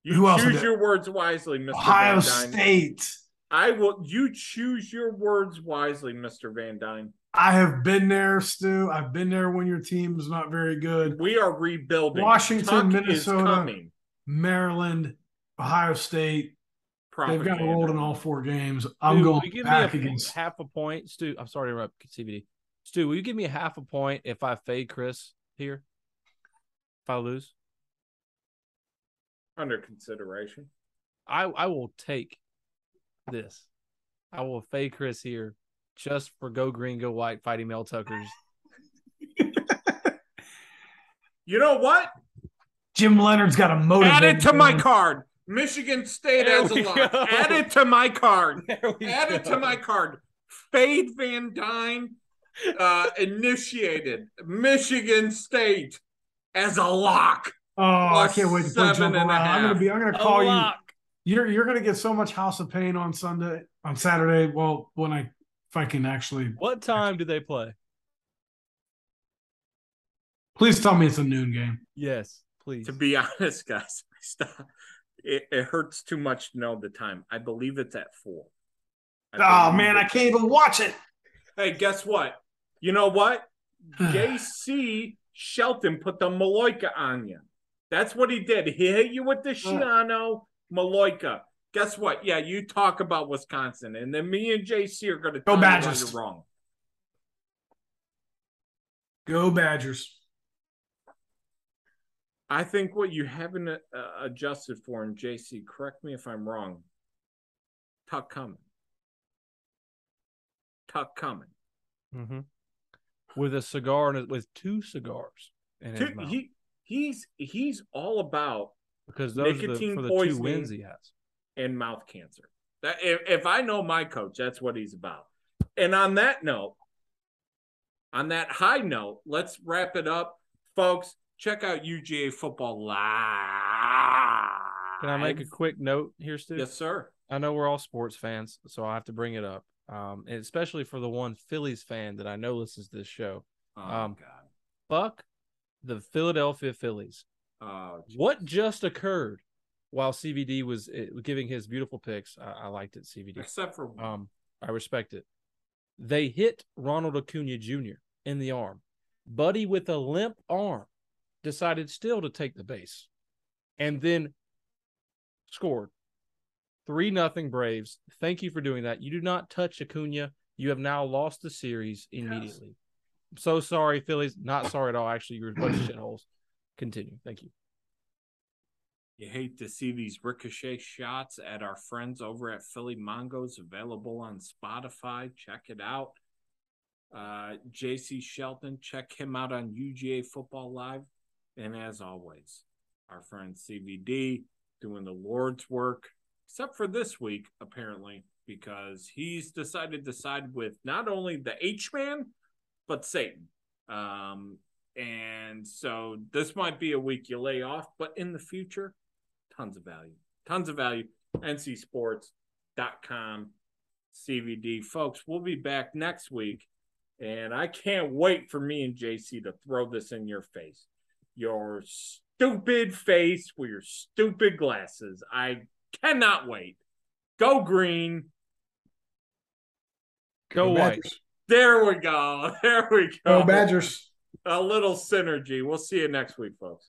Speaker 1: You
Speaker 3: Who
Speaker 1: choose
Speaker 3: did-
Speaker 1: your words wisely, Mr.
Speaker 3: Ohio
Speaker 1: Van Dine.
Speaker 3: State.
Speaker 1: I will. You choose your words wisely, Mr. Van Dine.
Speaker 3: I have been there, Stu. I've been there when your team is not very good.
Speaker 1: We are rebuilding.
Speaker 3: Washington,
Speaker 1: Tuck
Speaker 3: Minnesota. Maryland, Ohio State. They've got
Speaker 1: Propaganda.
Speaker 3: rolled in all four games. I'm
Speaker 2: Stu, will
Speaker 3: going
Speaker 2: you give
Speaker 3: back
Speaker 2: me a,
Speaker 3: against.
Speaker 2: half a point, Stu. I'm sorry to interrupt, CBD. Stu, will you give me a half a point if I fade Chris here? If I lose,
Speaker 1: under consideration.
Speaker 2: I I will take this. I will fade Chris here just for go green, go white, fighting Mel Tuckers.
Speaker 1: You know what?
Speaker 3: Jim Leonhard's got a motivate.
Speaker 1: Add it to my card. Michigan State
Speaker 2: There
Speaker 1: as a
Speaker 2: we
Speaker 1: lock.
Speaker 2: go.
Speaker 1: Add it to my card.
Speaker 2: There we
Speaker 1: Add it to my card. Fade Van Dine uh, initiated Michigan State as a lock.
Speaker 3: Oh, I can't wait to play
Speaker 1: seven
Speaker 3: jump
Speaker 1: and a
Speaker 3: around. I'm gonna be. I'm gonna call you. You're you're gonna get so much House of Pain on Sunday, on Saturday. Well, when I if I can actually,
Speaker 2: What time do they play?
Speaker 3: please tell me it's a noon game.
Speaker 2: Yes, please.
Speaker 1: To be honest, guys, stop. It, it hurts too much to know the time. I believe it's at four. I
Speaker 3: Oh man, I can't even watch it.
Speaker 1: Hey, guess what? You know what? JC Shelton put the Maloika on you. That's what he did. He hit you with the Shiano Maloika. Guess what? Yeah, you talk about Wisconsin, and then me and JC are going to
Speaker 3: Go
Speaker 1: tell you why
Speaker 3: Badgers.
Speaker 1: you're wrong.
Speaker 3: Go Badgers.
Speaker 1: I think what you haven't uh, adjusted for, and JC, correct me if I'm wrong. Tuck coming. Tuck coming.
Speaker 2: hmm With a cigar and with two cigars in his
Speaker 1: Two-
Speaker 2: mouth.
Speaker 1: He he's he's all about
Speaker 2: because those are the,
Speaker 1: nicotine
Speaker 2: for the two
Speaker 1: poisoning.
Speaker 2: wins he has.
Speaker 1: and mouth cancer. That if, if I know my coach, that's what he's about. And on that note, on that high note, let's wrap it up, folks. Check out UGA Football Live.
Speaker 2: Can I make a quick note here, Stu?
Speaker 1: Yes, sir.
Speaker 2: I know we're all sports fans, so I have to bring it up, um, especially for the one Phillies fan that I know listens to this show.
Speaker 1: Oh
Speaker 2: Um,
Speaker 1: God.
Speaker 2: Fuck the Philadelphia Phillies.
Speaker 1: Oh,
Speaker 2: What just occurred while CBD was uh, giving his beautiful picks? I, I liked it, CBD.
Speaker 1: except for
Speaker 2: Um, I respect it. They hit Ronald Acuna Jr. in the arm. Buddy with a limp arm decided still to take the base and then scored. Three nothing Braves. Thank you for doing that. You do not touch Acuna. You have now lost the series immediately. I'm so sorry, Phillies. Not sorry at all. Actually, you're a bunch of shitholes. Continue. Thank you.
Speaker 1: you hate to see these ricochet shots at our friends over at Philly Mongos, available on Spotify. Check it out. Uh, JC Shelton, check him out on UGA Football Live. And as always, our friend CVD doing the Lord's work, except for this week, apparently, because he's decided to side with not only the H man, but Satan. Um, and so this might be a week you lay off, but in the future, tons of value. Tons of value. NCSports.com, CVD. Folks, we'll be back next week. And I can't wait for me and JC to throw this in your face. Your stupid face with your stupid glasses. I cannot wait. Go green.
Speaker 2: Go white.
Speaker 1: There we go. There we go.
Speaker 3: Go Badgers.
Speaker 1: A little synergy. We'll see you next week, folks.